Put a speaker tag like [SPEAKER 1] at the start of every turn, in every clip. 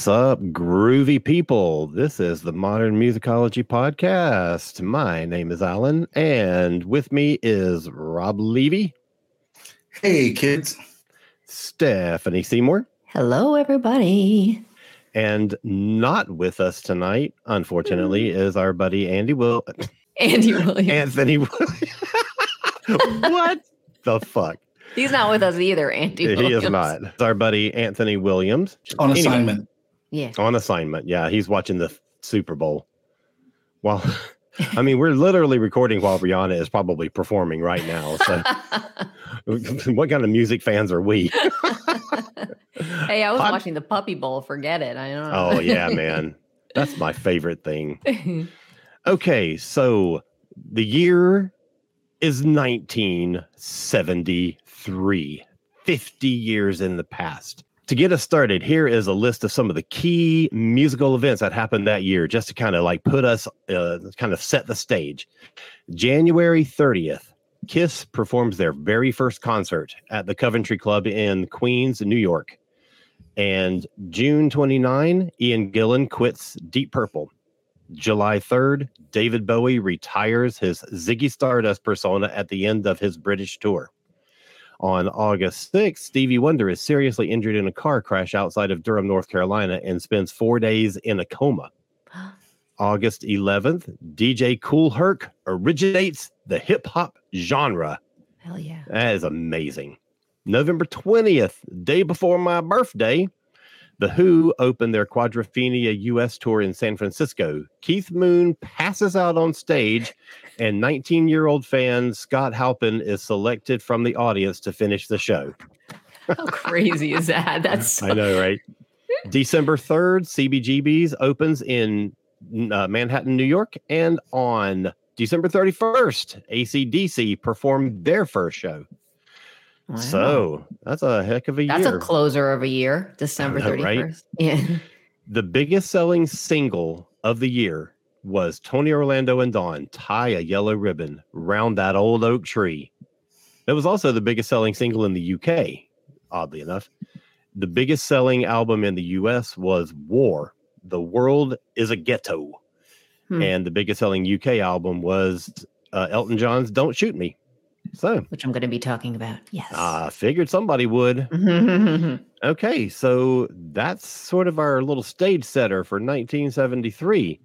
[SPEAKER 1] What's up, groovy people? This is the Modern Musicology Podcast. My name is Alan, and with me is Rob Levy,
[SPEAKER 2] Hey, kids.
[SPEAKER 1] Stephanie Seymour,
[SPEAKER 3] Hello, everybody.
[SPEAKER 1] and not with us tonight, unfortunately, hmm. is our buddy Andy Will
[SPEAKER 3] Andy Williams.
[SPEAKER 1] Anthony. Will- what the fuck?
[SPEAKER 3] He's not with us either, Andy.
[SPEAKER 1] He
[SPEAKER 3] Williams.
[SPEAKER 1] is not. It's our buddy Anthony Williams
[SPEAKER 2] On
[SPEAKER 1] Anyway.
[SPEAKER 2] assignment.
[SPEAKER 3] Yeah.
[SPEAKER 1] on assignment. Yeah, he's watching the Super Bowl. Well, I mean, we're literally recording while Rihanna is probably performing right now. So, what kind of music fans are we?
[SPEAKER 3] hey, I was
[SPEAKER 1] Pod-
[SPEAKER 3] watching the Puppy Bowl. Forget it. I don't know.
[SPEAKER 1] Oh, yeah, man. That's my favorite thing. Okay, so the year is 1973, 50 years in the past. To get us started, here is a list of some of the key musical events that happened that year, just to kind of like put us, uh, kind of set the stage. January 30th, Kiss performs their very first concert at the Coventry Club in Queens, New York. And June 29, Ian Gillan quits Deep Purple. July 3rd, David Bowie retires his Ziggy Stardust persona at the end of his British tour. On August 6th, Stevie Wonder is seriously injured in a car crash outside of Durham, North Carolina, and spends four days in a coma. August 11th, DJ Kool Herc originates the hip hop genre.
[SPEAKER 3] Hell yeah.
[SPEAKER 1] That is amazing. November 20th, day before my birthday, The Who opened their Quadrophenia US tour in San Francisco. Keith Moon passes out on stage, and 19 year old fan Scott Halpin is selected from the audience to finish the show.
[SPEAKER 3] How crazy is that? That's
[SPEAKER 1] I know, right? December 3rd, CBGB's opens in uh, Manhattan, New York. And on December 31st, ACDC performed their first show.
[SPEAKER 3] Wow.
[SPEAKER 1] So that's a heck of a
[SPEAKER 3] that's
[SPEAKER 1] year.
[SPEAKER 3] That's a closer of a year, December thirty first. right? Yeah.
[SPEAKER 1] the biggest selling single of the year was Tony Orlando and Dawn tie a yellow ribbon round that old oak tree. It was also the biggest selling single in the UK, oddly enough. The biggest selling album in the US was War. The World is a Ghetto.
[SPEAKER 3] Hmm.
[SPEAKER 1] And the biggest selling UK album was uh, Elton John's Don't Shoot Me. So
[SPEAKER 3] Which I'm going to be talking about. Yes.
[SPEAKER 1] I figured somebody would. Okay, so that's sort of our little stage setter for 1973.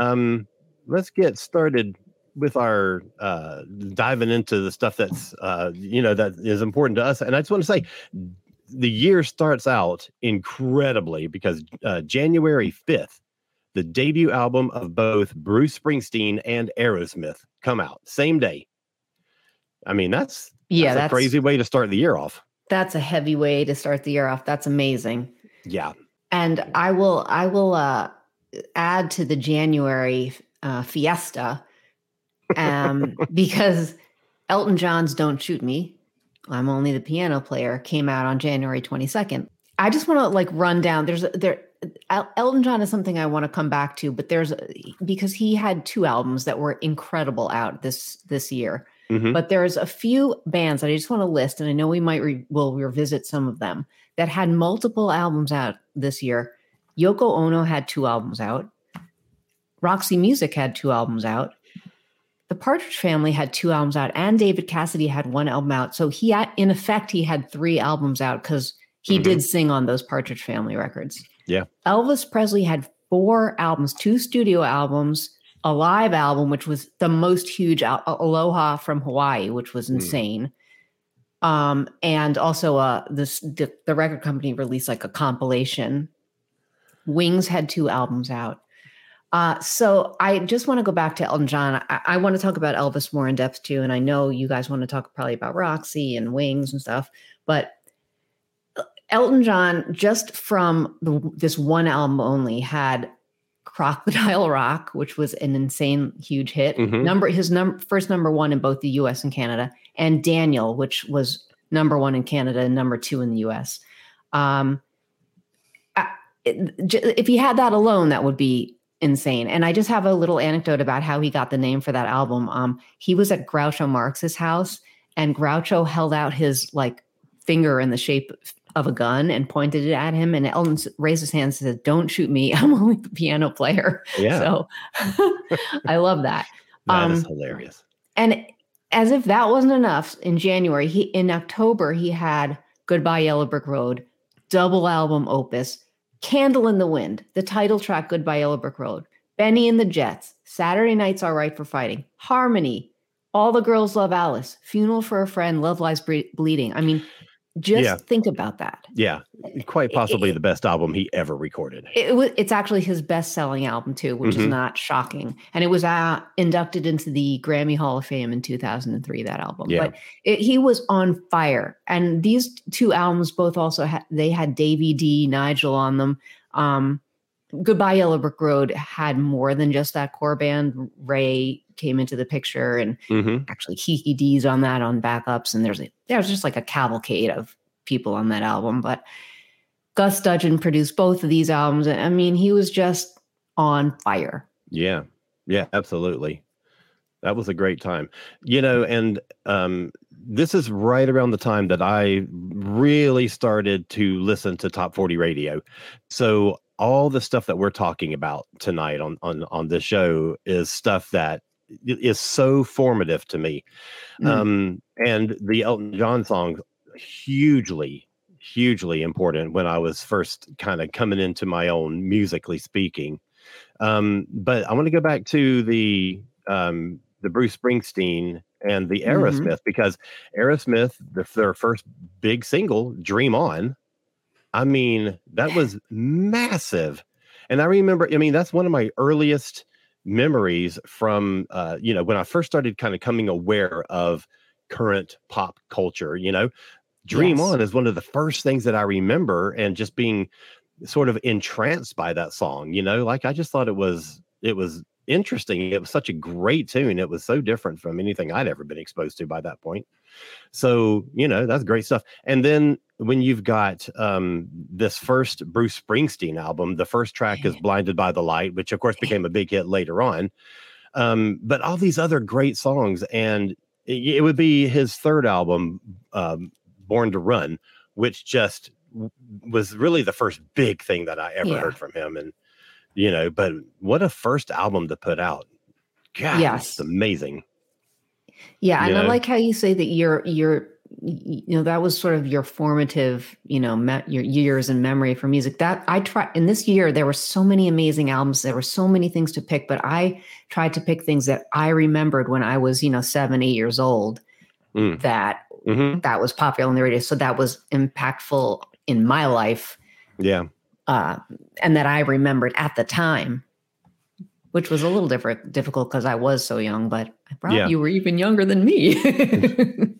[SPEAKER 1] Um, let's get started with our uh, diving into the stuff that's uh, you know that is important to us. And I just want to say, the year starts out incredibly because uh, January 5th, the debut album of both Bruce Springsteen and Aerosmith come out same day. I mean, that's
[SPEAKER 3] yeah,
[SPEAKER 1] that's,
[SPEAKER 3] that's
[SPEAKER 1] a crazy way to start the year off.
[SPEAKER 3] That's a heavy way to start the year off. That's amazing.
[SPEAKER 1] Yeah.
[SPEAKER 3] and i will i will uh add to the january uh fiesta um because elton john's don't shoot me i'm only the piano player came out on january 22nd i just want to like run down there's there elton john is something i want to come back to but there's because he had two albums that were incredible out this this year
[SPEAKER 1] Mhm.
[SPEAKER 3] but there's a few bands that I just want to list, and I know we might re- will revisit some of them that had multiple albums out this year. Yoko Ono had two albums out. Roxy Music had two albums out. The Partridge Family had two albums out, and David Cassidy had one album out. So he had, in effect, he had three albums out because he
[SPEAKER 1] Mhm.
[SPEAKER 3] did sing on those Partridge Family records.
[SPEAKER 1] Yeah.
[SPEAKER 3] Elvis Presley had four albums, two studio albums, a live album, which was the most huge al- Aloha from Hawaii, which was
[SPEAKER 1] Hmm.
[SPEAKER 3] insane. Um, and also uh this the, the record company released like a compilation. Wings had two albums out. Uh, so I just want to go back to Elton John. I, I want to talk about Elvis more in depth too, and I know you guys want to talk probably about Roxy and Wings and stuff. But Elton John, just from the, this one album only, had Crocodile Rock, which was an insane, huge hit.
[SPEAKER 1] Mhm.
[SPEAKER 3] Number his number first number one in both the U.S. and Canada, and Daniel, which was number one in Canada and number two in the U.S. Um, I- if he had that alone, that would be insane. And I just have a little anecdote about how he got the name for that album. Um, he was at Groucho Marx's house, and Groucho held out his like finger in the shape of a gun and pointed it at him. And Elton raised his hand and said, "Don't shoot me. I'm only the piano player."
[SPEAKER 1] Yeah,
[SPEAKER 3] So I love that.
[SPEAKER 1] that is
[SPEAKER 3] um,
[SPEAKER 1] hilarious.
[SPEAKER 3] And as if that wasn't enough, in January, he in October he had Goodbye Yellow Brick Road, double album opus, Candle in the Wind, the title track Goodbye Yellow Brick Road, Bennie and the Jets, Saturday Night's All Right for Fighting, Harmony, All the Girls Love Alice, Funeral for a Friend, Love Lies Bre- Bleeding. I mean, just
[SPEAKER 1] Yeah.
[SPEAKER 3] think about that.
[SPEAKER 1] Yeah, quite possibly the best album he ever recorded.
[SPEAKER 3] It was, it's actually his best selling album, too, which is
[SPEAKER 1] Mhm.
[SPEAKER 3] not shocking. And it was uh, inducted into the Grammy Hall of Fame in 2003, that album.
[SPEAKER 1] Yeah.
[SPEAKER 3] But it, he was on fire. And these two albums both also had, they had Davy D, Nigel on them. Um, Goodbye Yellow Brick Road had more than just that core band. Ray came into the picture and
[SPEAKER 1] hmm
[SPEAKER 3] actually Kiki Dee's on that on backups. And there's a, there's just like a cavalcade of people on that album. But Gus Dudgeon produced both of these albums. I mean, he was just on fire.
[SPEAKER 1] Yeah, yeah, absolutely. That was a great time, you know. And um, this is right around the time that I really started to listen to top forty radio. So all the stuff that we're talking about tonight on on on this show is stuff that is so formative to me.
[SPEAKER 3] Mm.
[SPEAKER 1] Um, and the Elton John songs hugely, hugely important when I was first kind of coming into my own musically speaking. Um, but I want to go back to the um, the Bruce Springsteen and the
[SPEAKER 3] Mhm.
[SPEAKER 1] Aerosmith because Aerosmith, the, their first big single, "Dream On," I mean that was massive, and I remember. I mean that's one of my earliest memories from uh, you know when I first started kind of coming aware of current pop culture. You know, "Dream
[SPEAKER 3] Yes.
[SPEAKER 1] On" is one of the first things that I remember, and just being sort of entranced by that song you know like i just thought it was it was interesting it was such a great tune it was so different from anything i'd ever been exposed to by that point so you know that's great stuff and then when you've got um this first bruce springsteen album the first track is blinded by the light which of course became a big hit later on um but all these other great songs and it, it would be his third album um born to run which just was really the first big thing that I ever
[SPEAKER 3] Yeah.
[SPEAKER 1] heard from him. And, you know, but what a first album to put out. God,
[SPEAKER 3] Yes.
[SPEAKER 1] it's amazing.
[SPEAKER 3] Yeah, and I like how you say that you're you're you know that was sort of your formative you know me- your years and memory for music. That I try in this year there were so many amazing albums. There were so many things to pick, but I tried to pick things that I remembered when I was you know seven eight years old
[SPEAKER 1] Mm.
[SPEAKER 3] that
[SPEAKER 1] hmm
[SPEAKER 3] that was popular on the radio. So that was impactful in my life
[SPEAKER 1] Yeah.
[SPEAKER 3] Uh, and that I remembered at the time. Which was a little different, difficult because I was so young, but I brought
[SPEAKER 1] Yeah.
[SPEAKER 3] you were even younger than me.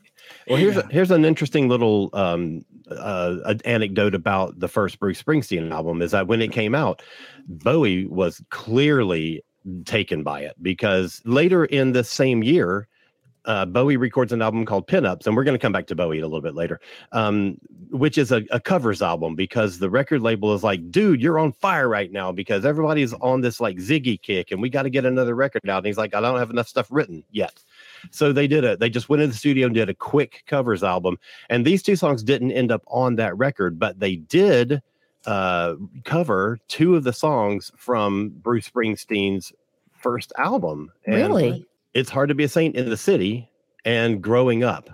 [SPEAKER 1] Well, here's a, here's an interesting little um, uh, anecdote about the first Bruce Springsteen album. Is that when it came out, Bowie was clearly taken by it because later in the same year, uh, Bowie records an album called Pinups, and we're going to come back to Bowie a little bit later, um, which is a, a covers album because the record label is like, dude, you're on fire right now because everybody's on this like Ziggy kick, and we got to get another record out. And he's like, I don't have enough stuff written yet. So they did it. They just went in the studio and did a quick covers album. And these two songs didn't end up on that record, but they did uh, cover two of the songs from Bruce Springsteen's first album. And
[SPEAKER 3] really?
[SPEAKER 1] It's hard to be a saint in the city and growing up.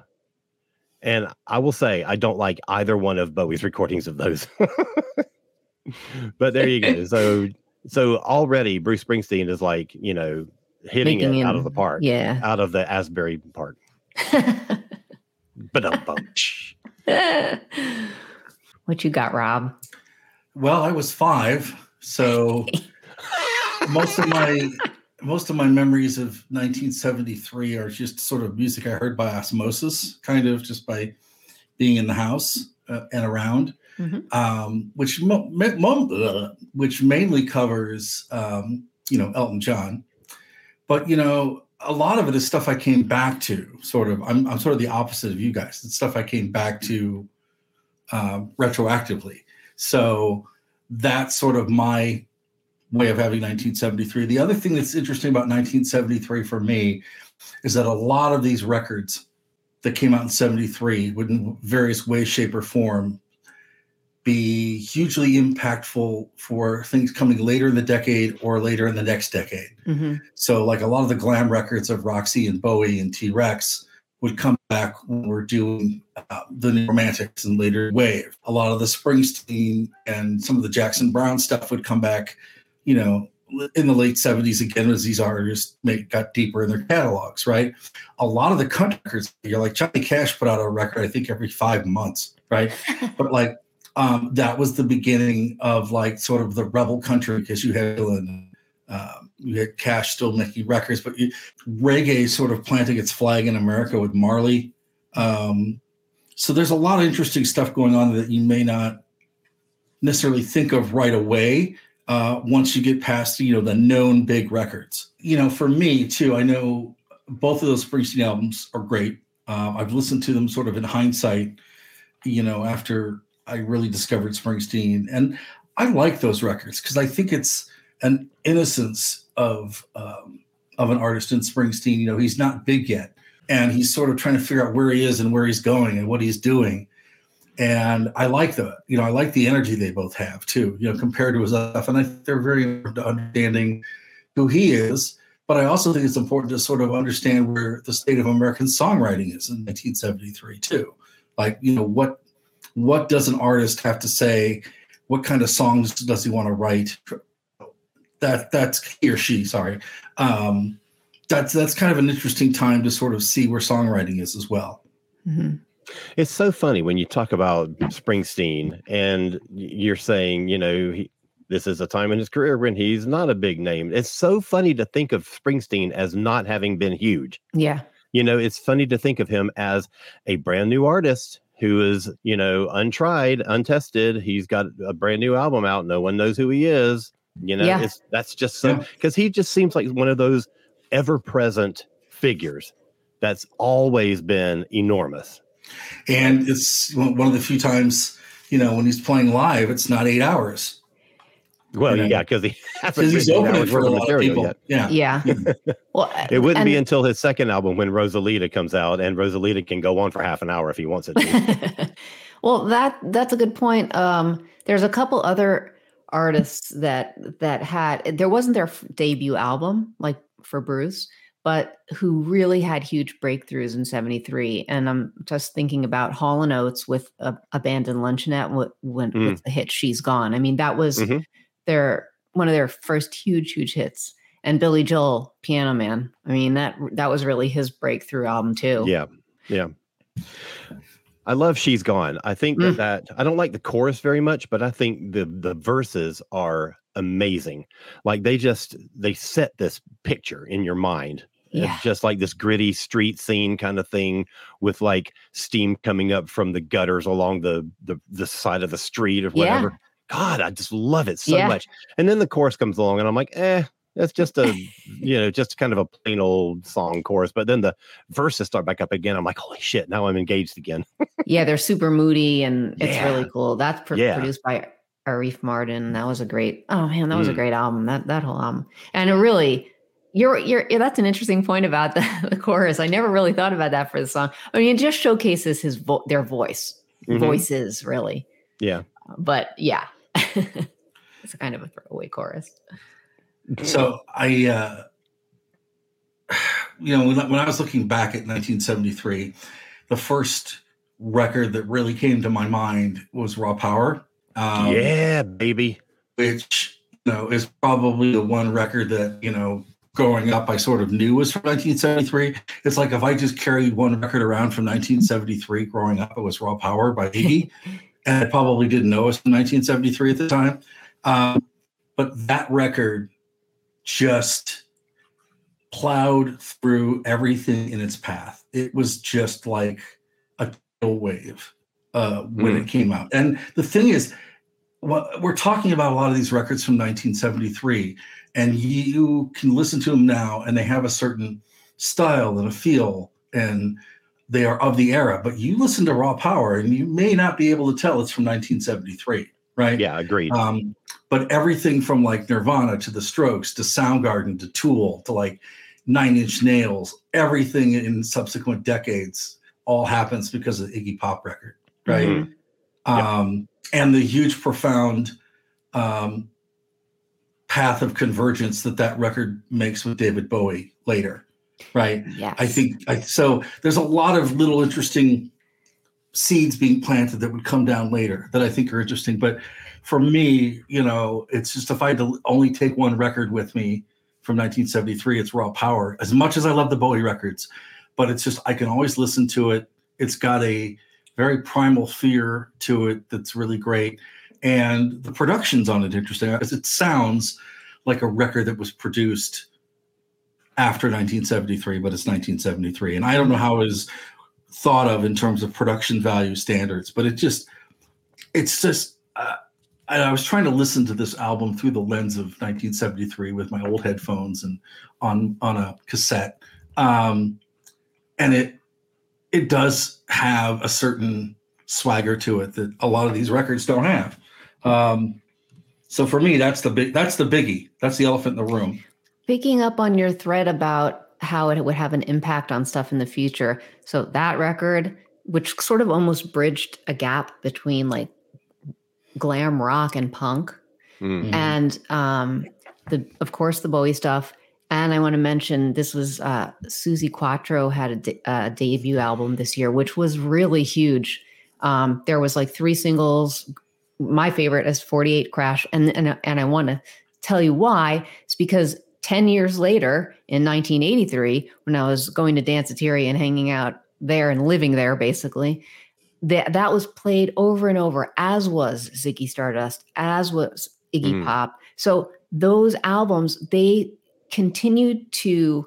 [SPEAKER 1] And I will say, I don't like either one of Bowie's recordings of those. but there you go. So, so already Bruce Springsteen is like, you know, hitting
[SPEAKER 3] Making
[SPEAKER 1] it out of the park
[SPEAKER 3] Yeah.
[SPEAKER 1] out of the Asbury Park. But um,
[SPEAKER 3] what you got, Rob?
[SPEAKER 2] Well, I was five, so most of my most of my memories of 1973 are just sort of music I heard by osmosis, kind of just by being in the house uh, and around.
[SPEAKER 3] Mhm.
[SPEAKER 2] um, which mo- mo- uh, which mainly covers um, you know Elton John, but you know a lot of it is stuff I came back to. Sort of, I'm I'm sort of the opposite of you guys. It's stuff I came back to um, retroactively. So that's sort of my way of having 1973. The other thing that's interesting about 1973 for me is that a lot of these records that came out in 73 would in various ways, shape, or form be hugely impactful for things coming later in the decade or later in the next decade.
[SPEAKER 3] Mhm.
[SPEAKER 2] So, like a lot of the glam records of Roxy and Bowie and T Rex would come back when we're doing uh, the New Romantics and later Wave. A lot of the Springsteen and some of the Jackson Browne stuff would come back, you know, in the late 70s again as these artists make, got deeper in their catalogs, right? A lot of the country you're like Johnny Cash put out a record, I think, every five months, right? but like um, that was the beginning of like sort of the rebel country because you had Dylan, um, you had Cash still making records, but you, reggae sort of planting its flag in America with Marley. Um, so there's a lot of interesting stuff going on that you may not necessarily think of right away uh, once you get past you know the known big records. You know, for me too, I know both of those Springsteen albums are great. Uh, I've listened to them sort of in hindsight, you know, after I really discovered Springsteen, and I like those records because I think it's an innocence of um, of an artist in Springsteen. You know, he's not big yet, and he's sort of trying to figure out where he is and where he's going and what he's doing. And I like the, you know, I like the energy they both have too. You know, compared to his stuff, and I think they're very understanding who he is. But I also think it's important to sort of understand where the state of American songwriting is in 1973 too. Like, you know, what what does an artist have to say? What kind of songs does he want to write? That that's he or she. Sorry, um, that's that's kind of an interesting time to sort of see where songwriting is as well.
[SPEAKER 3] Mhm.
[SPEAKER 1] It's so funny when you talk about Springsteen and you're saying, you know, he, this is a time in his career when he's not a big name. It's so funny to think of Springsteen as not having been huge.
[SPEAKER 3] Yeah.
[SPEAKER 1] You know, it's funny to think of him as a brand new artist who is, you know, untried, untested. He's got a brand new album out. No one knows who he is. You know,
[SPEAKER 3] Yeah.
[SPEAKER 1] it's that's just so
[SPEAKER 2] Yeah.
[SPEAKER 1] because he just seems like one of those ever present figures that's always been enormous.
[SPEAKER 2] And it's one one of the few times, you know, when he's playing live, it's not eight hours
[SPEAKER 1] Well,
[SPEAKER 2] You know,
[SPEAKER 1] yeah, because he hasn't
[SPEAKER 2] because he's opening for a lot of
[SPEAKER 1] material
[SPEAKER 2] people.
[SPEAKER 1] yet.
[SPEAKER 2] Yeah,
[SPEAKER 3] Yeah. well,
[SPEAKER 1] It wouldn't be until his second album when Rosalita comes out, and Rosalita can go on for half an hour if he wants it to.
[SPEAKER 3] well, that that's a good point. Um, there's a couple other artists that that had there wasn't their debut album like for Bruce, but who really had huge breakthroughs in '73. And I'm just thinking about Hall and Oates with a Abandoned Luncheonette with, when,
[SPEAKER 1] Mm.
[SPEAKER 3] with the hit "She's Gone." I mean, that was
[SPEAKER 1] Mhm.
[SPEAKER 3] their one of their first huge, huge hits. And Billy Joel, Piano Man. I mean that that was really his breakthrough album too.
[SPEAKER 1] yeah, yeah. I love "She's Gone." I think
[SPEAKER 3] Mm.
[SPEAKER 1] that, that I don't like the chorus very much, but I think the the verses are amazing. Like they just they set this picture in your mind.
[SPEAKER 3] Yeah.
[SPEAKER 1] It's just like this gritty street scene kind of thing with like steam coming up from the gutters along the the, the side of the street or
[SPEAKER 3] Yeah.
[SPEAKER 1] whatever. God, I just love it so
[SPEAKER 3] Yeah.
[SPEAKER 1] much. And then the chorus comes along, and I'm like, eh, that's just a you know, just kind of a plain old song chorus. But then the verses start back up again. I'm like, holy shit, now I'm engaged again.
[SPEAKER 3] Yeah, they're super moody and it's
[SPEAKER 1] Yeah.
[SPEAKER 3] really cool. That's pr-
[SPEAKER 1] Yeah.
[SPEAKER 3] produced by Arif Mardin. That was a great. Oh man, that was a
[SPEAKER 1] Mm.
[SPEAKER 3] great album. That that whole album. And it really you're you're that's an interesting point about the, the chorus. I never really thought about that for the song. I mean, it just showcases his vo- their voice.
[SPEAKER 1] Mhm.
[SPEAKER 3] Voices really.
[SPEAKER 1] Yeah.
[SPEAKER 3] But yeah. it's kind of a throwaway chorus.
[SPEAKER 2] So I, uh, you know, when, I- when I was looking back at 1973, the first record that really came to my mind was Raw Power. Um,
[SPEAKER 1] yeah, baby.
[SPEAKER 2] Which, you know, is probably the one record that, you know, growing up, I sort of knew was from 1973. It's like if I just carried one record around from 1973 growing up, it was Raw Power by Iggy. and I probably didn't know it was from 1973 at the time. Um, but that record just plowed through everything in its path. It was just like a tidal wave. uh, when
[SPEAKER 1] Mm.
[SPEAKER 2] it came out. And the thing is, what we're talking about a lot of these records from 1973, and you can listen to them now, and they have a certain style and a feel, and they are of the era. But you listen to Raw Power, and you may not be able to tell it's from 1973, right?
[SPEAKER 1] Yeah, agreed.
[SPEAKER 2] Um, but everything from like Nirvana to the Strokes to Soundgarden to Tool to like Nine Inch Nails, everything in subsequent decades all happens because of the Iggy Pop record, right?
[SPEAKER 1] Mhm.
[SPEAKER 2] Um, and the huge, profound um, path of convergence that that record makes with David Bowie later, right?
[SPEAKER 3] Yes.
[SPEAKER 2] I think I, so. There's a lot of little interesting seeds being planted that would come down later that I think are interesting. But for me, you know, it's just if I had to only take one record with me from 1973, it's Raw Power. As much as I love the Bowie records, but it's just I can always listen to it. It's got a very primal fear to it that's really great, and the production's on it interesting. As it sounds like a record that was produced after 1973, but it's 1973, and I don't know how it is thought of in terms of production value standards, but it just it's just. Uh, I was trying to listen to this album through the lens of 1973 with my old headphones and on on a cassette, um, and it it does have a certain swagger to it that a lot of these records don't have. Um, so for me, that's the big that's the biggie. That's the elephant in the room.
[SPEAKER 3] Picking up on your thread about how it would have an impact on stuff in the future. So that record, which sort of almost bridged a gap between like glam rock and punk,
[SPEAKER 1] Mm.
[SPEAKER 3] and um, the of course the Bowie stuff. And I want to mention this was uh, Suzi Quatro had a, de- a debut album this year, which was really huge. Um, there was like three singles. My favorite is 48 Crash, and and and I want to tell you why. It's because 10 years later, in 1983, when I was going to Danceteria and hanging out there and living there, basically, that that was played over and over, as was Ziggy Stardust, as was Iggy
[SPEAKER 1] Mm.
[SPEAKER 3] Pop. So those albums, they continued to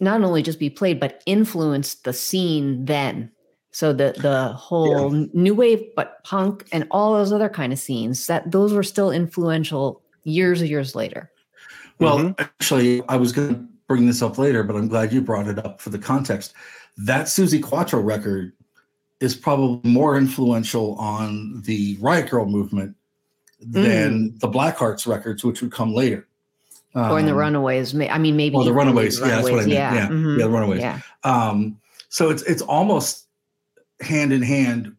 [SPEAKER 3] not only just be played, but influenced the scene then. So the the whole new wave, but punk and all those other kind of scenes that those were still influential years and years later.
[SPEAKER 2] Well,
[SPEAKER 1] Mhm.
[SPEAKER 2] actually, I was going to bring this up later, but I'm glad you brought it up for the context. That Suzi Quatro record is probably more influential on the Riot Girl movement than the Blackhearts records, which would come later.
[SPEAKER 3] or in the
[SPEAKER 2] Um,
[SPEAKER 3] Runaways. I mean, maybe
[SPEAKER 2] Or the
[SPEAKER 3] even
[SPEAKER 2] Runaways. Yeah, that's what I mean. Yeah,
[SPEAKER 3] mhm,
[SPEAKER 2] yeah, the Runaways.
[SPEAKER 3] Yeah,
[SPEAKER 2] Um, so it's it's almost hand in hand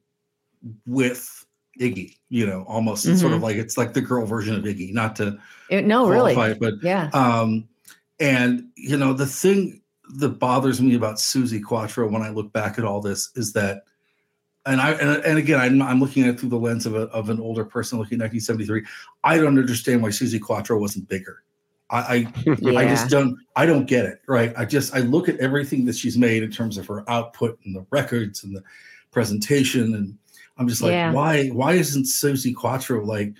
[SPEAKER 2] with Iggy. You know, almost it's sort of like it's like the girl version of Iggy. Not to
[SPEAKER 3] It- no, really,
[SPEAKER 2] it, but
[SPEAKER 3] yeah.
[SPEAKER 2] um, and you know, the thing that bothers me about Suzi Quatro when I look back at all this is that, and I and, and again, I'm, I'm looking at it through the lens of a, of an older person looking at 1973. I don't understand why Suzi Quatro wasn't bigger. I, I
[SPEAKER 3] yeah.
[SPEAKER 2] I just don't I don't get it, right? I just I look at everything that she's made in terms of her output and the records and the presentation and I'm just like
[SPEAKER 3] Yeah.
[SPEAKER 2] why why isn't Suzi Quatro like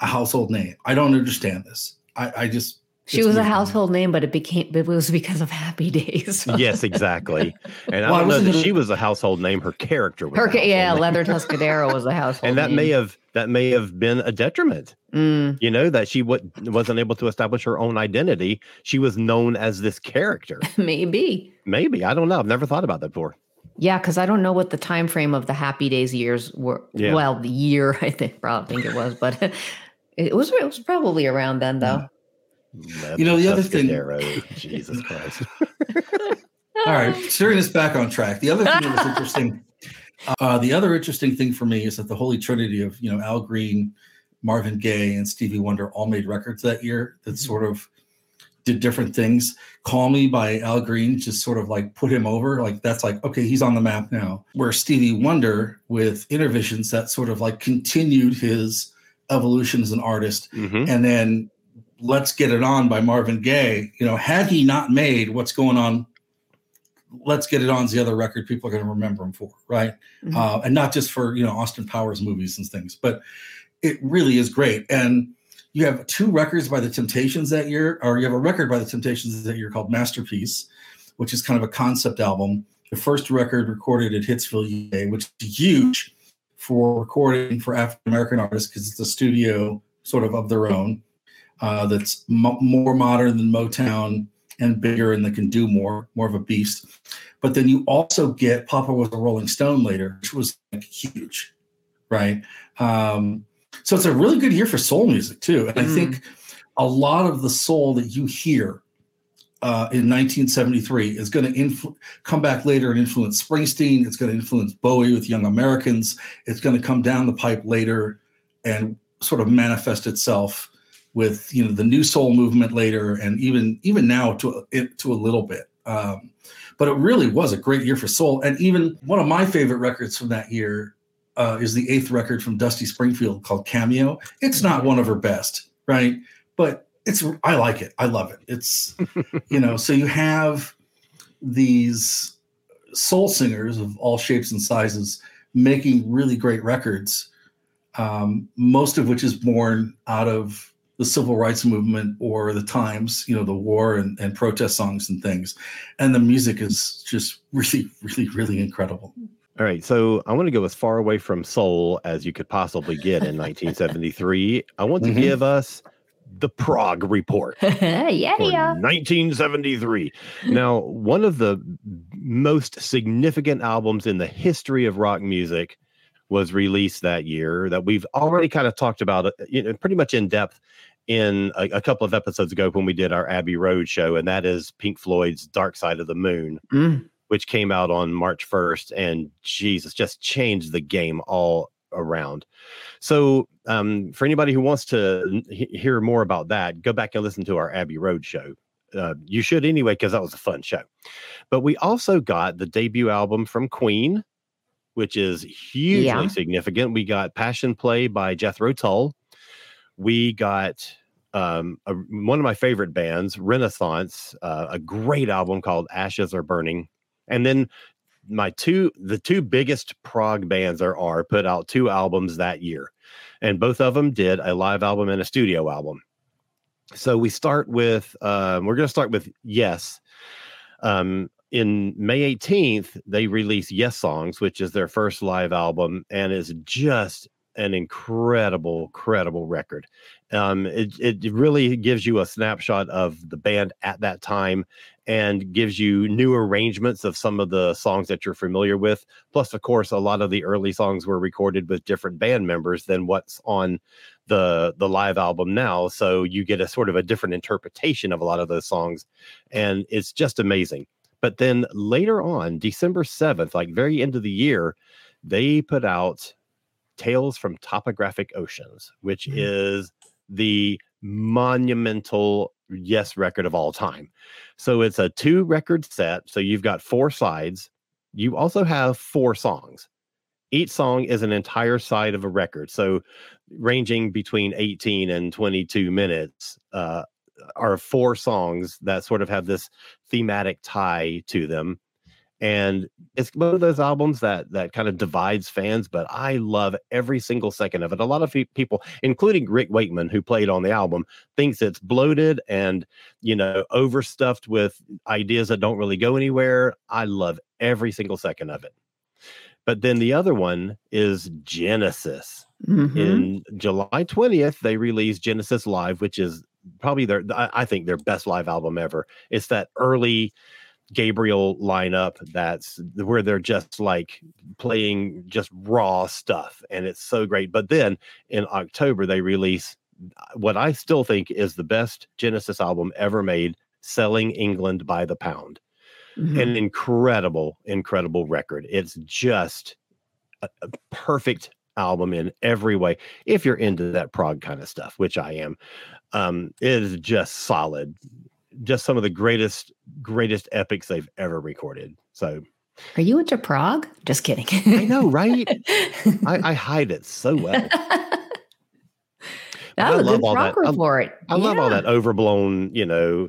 [SPEAKER 2] a household name? I don't understand this. I I just
[SPEAKER 3] she was a
[SPEAKER 2] weird to me.
[SPEAKER 3] household name, but it became it was because of Happy Days.
[SPEAKER 1] yes, exactly. And
[SPEAKER 2] Well, I
[SPEAKER 1] I don't know that she was a household name. Her character was.
[SPEAKER 3] Her, ca- yeah,
[SPEAKER 1] name.
[SPEAKER 3] Leather Tuscadero was a household,
[SPEAKER 1] and that may have that may have been a detriment.
[SPEAKER 3] Mm,
[SPEAKER 1] You know that she w- wasn't able to establish her own identity. She was known as this character.
[SPEAKER 3] maybe.
[SPEAKER 1] Maybe I don't know. I've never thought about that before.
[SPEAKER 3] Yeah, because I don't know what the time frame of the Happy Days years were.
[SPEAKER 1] Yeah.
[SPEAKER 3] Well, the year I think probably think it was, but it was it was probably around then though.
[SPEAKER 2] You know, the other thing-
[SPEAKER 1] Tuscadero, Jesus Christ.
[SPEAKER 2] all right, steering this back on track. The other thing that was interesting, uh, the other interesting thing for me is that the holy trinity of you know Al Green, Marvin Gaye, and Stevie Wonder all made records that year that
[SPEAKER 1] Mm-hmm.
[SPEAKER 2] sort of did different things. Call Me by Al Green just sort of like put him over. Like that's like, okay, he's on the map now. Where Stevie Wonder with Innervisions, that sort of like continued his evolution as an artist.
[SPEAKER 1] Mhm.
[SPEAKER 2] And then Let's Get It On by Marvin Gaye. You know, had he not made what's going on, Let's Get It On's the other record people are going to remember him for, right?
[SPEAKER 3] Mhm.
[SPEAKER 2] Uh, and not just for, you know, Austin Powers movies and things, but it really is great. And you have two records by the Temptations that year, or you have a record by the Temptations that year called Masterpiece, which is kind of a concept album. The first record recorded at Hitsville, UA, which is huge for recording for African American artists because it's a studio sort of of their own uh, that's mo- more modern than Motown and bigger and that can do more, more of a beast. But then you also get Papa was a Rolling Stone later, which was like huge, right? Um, so it's a really good year for soul music too. And mm. I think a lot of the soul that you hear uh, in 1973 is going to influ- come back later and influence Springsteen. It's going to influence Bowie with Young Americans. It's going to come down the pipe later and sort of manifest itself with you know the new soul movement later, and even even now to a, to a little bit. Um, but it really was a great year for soul, and even one of my favorite records from that year uh, is the eighth record from Dusty Springfield called Cameo. It's not one of her best, right? But it's I like it. I love it. It's you know, so you have these soul singers of all shapes and sizes making really great records, um, most of which is born out of the civil rights movement or the times, you know, the war and, and protest songs and things. And the music is just really, really, really incredible.
[SPEAKER 1] All right, so I want to go as far away from soul as you could possibly get in 1973. I want to mm-hmm. give us the Prog Report.
[SPEAKER 3] yeah, yeah.
[SPEAKER 1] 1973. Now, one of the most significant albums in the history of rock music was released that year that we've already kind of talked about uh, you know, pretty much in depth in a, a, couple of episodes ago when we did our Abbey Road show, and that is Pink Floyd's Dark Side of the Moon, mm. Which came out on March 1st. And Jesus just changed the game all around. So, um, for anybody who wants to hear more about that, go back and listen to our Abbey Road show. Uh, you should anyway, because that was a fun show. But we also got the debut album from Queen, which is hugely yeah. significant. We got Passion Play by Jethro Tull. We got um, a, one of my favorite bands, Renaissance, uh, a great album called Ashes Are Burning. And then my two the two biggest prog bands there are put out two albums that year and both of them did a live album and a studio album. So we start with um, we're going to start with yes. Um, in may 18th they release Yessongs which is their first live album and is just an incredible incredible record. Um, it, it really gives you a snapshot of the band at that time and gives you new arrangements of some of the songs that you're familiar with. Plus, of course, a lot of the early songs were recorded with different band members than what's on the the live album now. So you get a sort of a different interpretation of a lot of those songs, and it's just amazing. But then later on, December 7th, like very end of the year, they put out Tales from Topographic Oceans, which mm-hmm. is the monumental yes record of all time. So it's a two record set. So you've got four sides. You also have four songs. Each song is an entire side of a record. So ranging between 18 and 22 minutes uh, are four songs that sort of have this thematic tie to them and it's one of those albums that that kind of divides fans but i love every single second of it. A lot of people including rick wakeman who played on the album thinks it's bloated and you know overstuffed with ideas that don't really go anywhere. I love every single second of it. But then the other one is genesis. Mm-hmm. in july 20th they released genesis live which is probably their i think their best live album ever. It's that early Gabriel lineup that's where they're just like playing just raw stuff and it's so great. But then in October they release uh, what I still think is the best Genesis album ever made, Selling England by the Pound. Mm-hmm. An incredible, incredible record. It's just a, a perfect album in every way if you're into that prog kind of stuff which i am um it is just solid just some of the greatest greatest epics they've ever recorded. So
[SPEAKER 3] are you into prog? Just kidding.
[SPEAKER 1] I know, right? I, I, hide it so well.
[SPEAKER 3] That was a good prog report.
[SPEAKER 1] I, I yeah. love all that overblown, you know,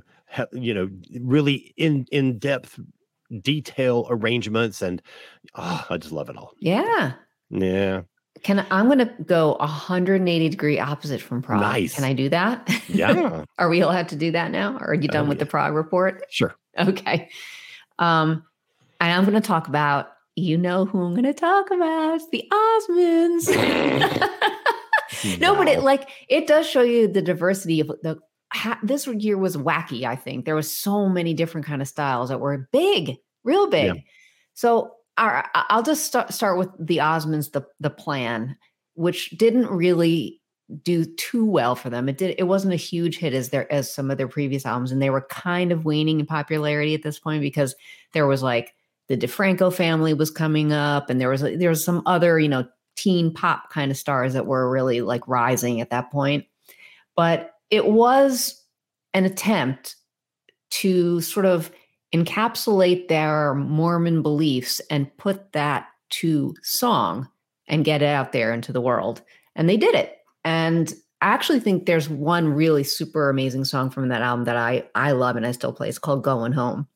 [SPEAKER 1] you know, really in in depth detail arrangements, and oh, I just love it all.
[SPEAKER 3] Yeah.
[SPEAKER 1] Yeah.
[SPEAKER 3] Can I'm going to go 180 degree opposite from prog.
[SPEAKER 1] Nice.
[SPEAKER 3] Can I do that?
[SPEAKER 1] Yeah.
[SPEAKER 3] are we allowed to do that now? Or are you done oh, with yeah. the prog report?
[SPEAKER 1] Sure.
[SPEAKER 3] Okay. Um, and I'm going to talk about you know who I'm going to talk about? It's the Osmonds. no, but it like it does show you the diversity of the. Ha, this year was wacky. I think there was so many different kind of styles that were big, real big. Yeah. So our, I'll just start start with the Osmonds, the the plan, which didn't really do too well for them. It did. It wasn't a huge hit as their as some of their previous albums, and they were kind of waning in popularity at this point because there was like the DeFranco family was coming up, and there was there was some other you know teen pop kind of stars that were really like rising at that point. But it was an attempt to sort of encapsulate their Mormon beliefs and put that to song and get it out there into the world. And they did it. And I actually think there's one really super amazing song from that album that I I love and I still play. It's called Going Home.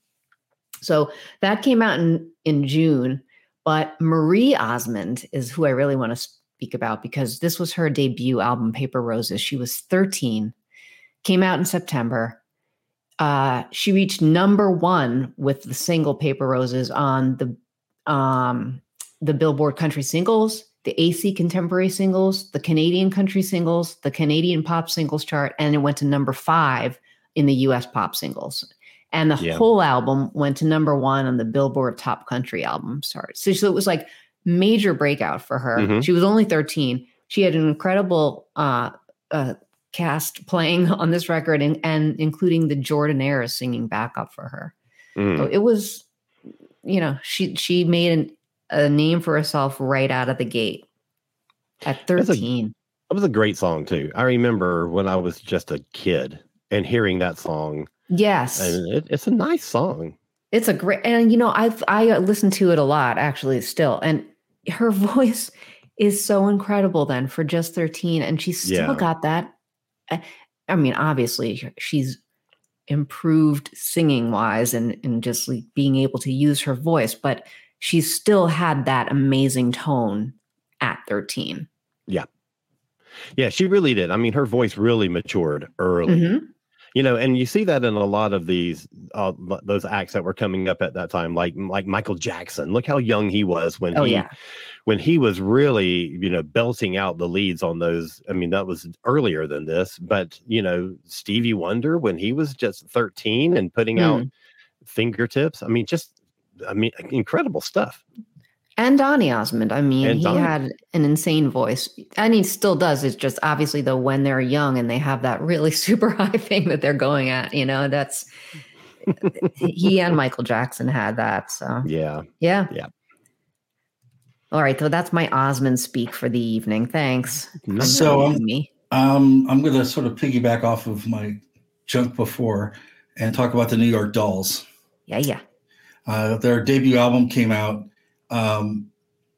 [SPEAKER 3] So that came out in in June, but Marie Osmond is who I really want to speak about because this was her debut album, Paper Roses. She was 13, came out in September. Uh, she reached number one with the single Paper Roses on the um, the Billboard Country Singles, the AC Contemporary Singles, the Canadian Country Singles, the Canadian Pop Singles chart, and it went to number five in the US Pop Singles and the yeah. whole album went to number one on the Billboard Top Country Album chart. So, so it was like major breakout for her. Mm-hmm. She was only 13. She had an incredible uh, uh, cast playing on this record, and, and including the Jordanaires singing backup for her. Mm. So it was, you know, she she made an, a name for herself right out of the gate at 13.
[SPEAKER 1] That was a great song too. I remember when I was just a kid and hearing that song
[SPEAKER 3] Yes.
[SPEAKER 1] And it, it's a nice song.
[SPEAKER 3] It's a great, and you know, I've, I listen to it a lot actually still. And her voice is so incredible then for just 13. And she's still yeah. got that. I mean, obviously she's improved singing wise and, and just like being able to use her voice, but she still had that amazing tone at 13.
[SPEAKER 1] Yeah. Yeah, she really did. I mean, her voice really matured early. Mm-hmm you know and you see that in a lot of these uh, those acts that were coming up at that time like like michael jackson look how young he was when oh, he yeah. when he was really you know belting out the leads on those i mean that was earlier than this but you know stevie wonder when he was just 13 and putting mm. out fingertips i mean just i mean incredible stuff
[SPEAKER 3] and Donny Osmond. I mean, and he Donny. had an insane voice, and he still does. It's just obviously though when they're young and they have that really super high thing that they're going at, you know, that's he and Michael Jackson had that. So
[SPEAKER 1] yeah,
[SPEAKER 3] yeah,
[SPEAKER 1] yeah.
[SPEAKER 3] All right, so that's my Osmond speak for the evening. Thanks.
[SPEAKER 2] So um, me. Um, I'm going to sort of piggyback off of my junk before and talk about the New York Dolls.
[SPEAKER 3] Yeah, yeah.
[SPEAKER 2] Uh, their debut album came out um,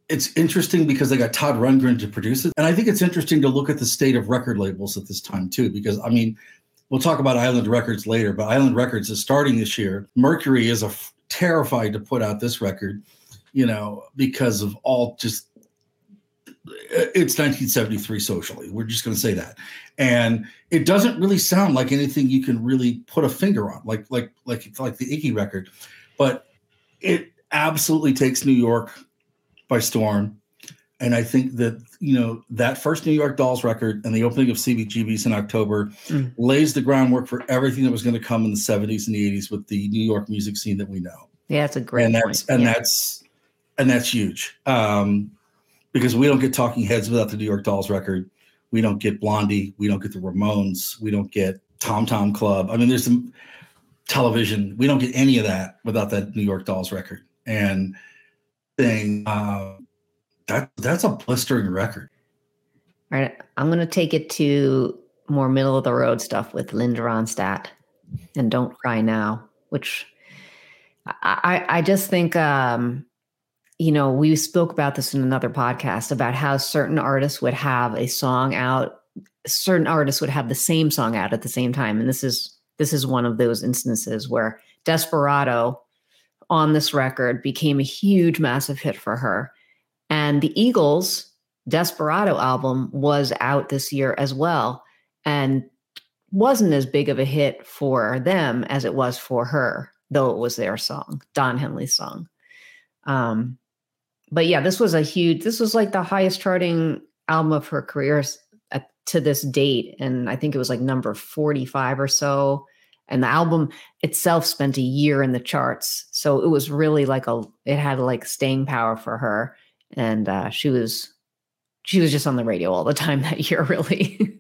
[SPEAKER 2] it's interesting because they got Todd Rundgren to produce it. And I think it's interesting to look at the state of record labels at this time, too, because I mean, we'll talk about Island Records later, but Island Records is starting this year. Mercury is a f- terrified to put out this record, you know, because of all just it's 1973 socially. We're just going to say that. And it doesn't really sound like anything you can really put a finger on, like like like like the Iggy record, but it absolutely takes New York by storm. And I think that, you know, that first New York Dolls record and the opening of CBGB's in October mm. lays the groundwork for everything that was going to come in the 70s and the 80s with the New York music scene that we know.
[SPEAKER 3] Yeah, it's a great
[SPEAKER 2] and that's
[SPEAKER 3] point.
[SPEAKER 2] and
[SPEAKER 3] yeah.
[SPEAKER 2] that's and that's huge. Um, because we don't get talking heads without the New York Dolls record. We don't get Blondie, we don't get the Ramones, we don't get Tom Tom Club. I mean, there's some television. We don't get any of that without that New York Dolls record and thing. Uh, that that's a blistering record.
[SPEAKER 3] All right, I'm going to take it to more middle of the road stuff with Linda Ronstadt and Don't Cry Now, which I I just think um, you know we spoke about this in another podcast about how certain artists would have a song out, certain artists would have the same song out at the same time, and this is this is one of those instances where Desperado on this record became a huge, massive hit for her. And the Eagles' Desperado album was out this year as well and wasn't as big of a hit for them as it was for her, though it was their song, Don Henley's song. Um, but yeah, this was a huge. This was like the highest charting album of her career at, to this date, and I think it was like number forty five or so. And the album itself spent a year in the charts, so it was really like a. It had like staying power for her, and uh, she was she was just on the radio all the time that year, really.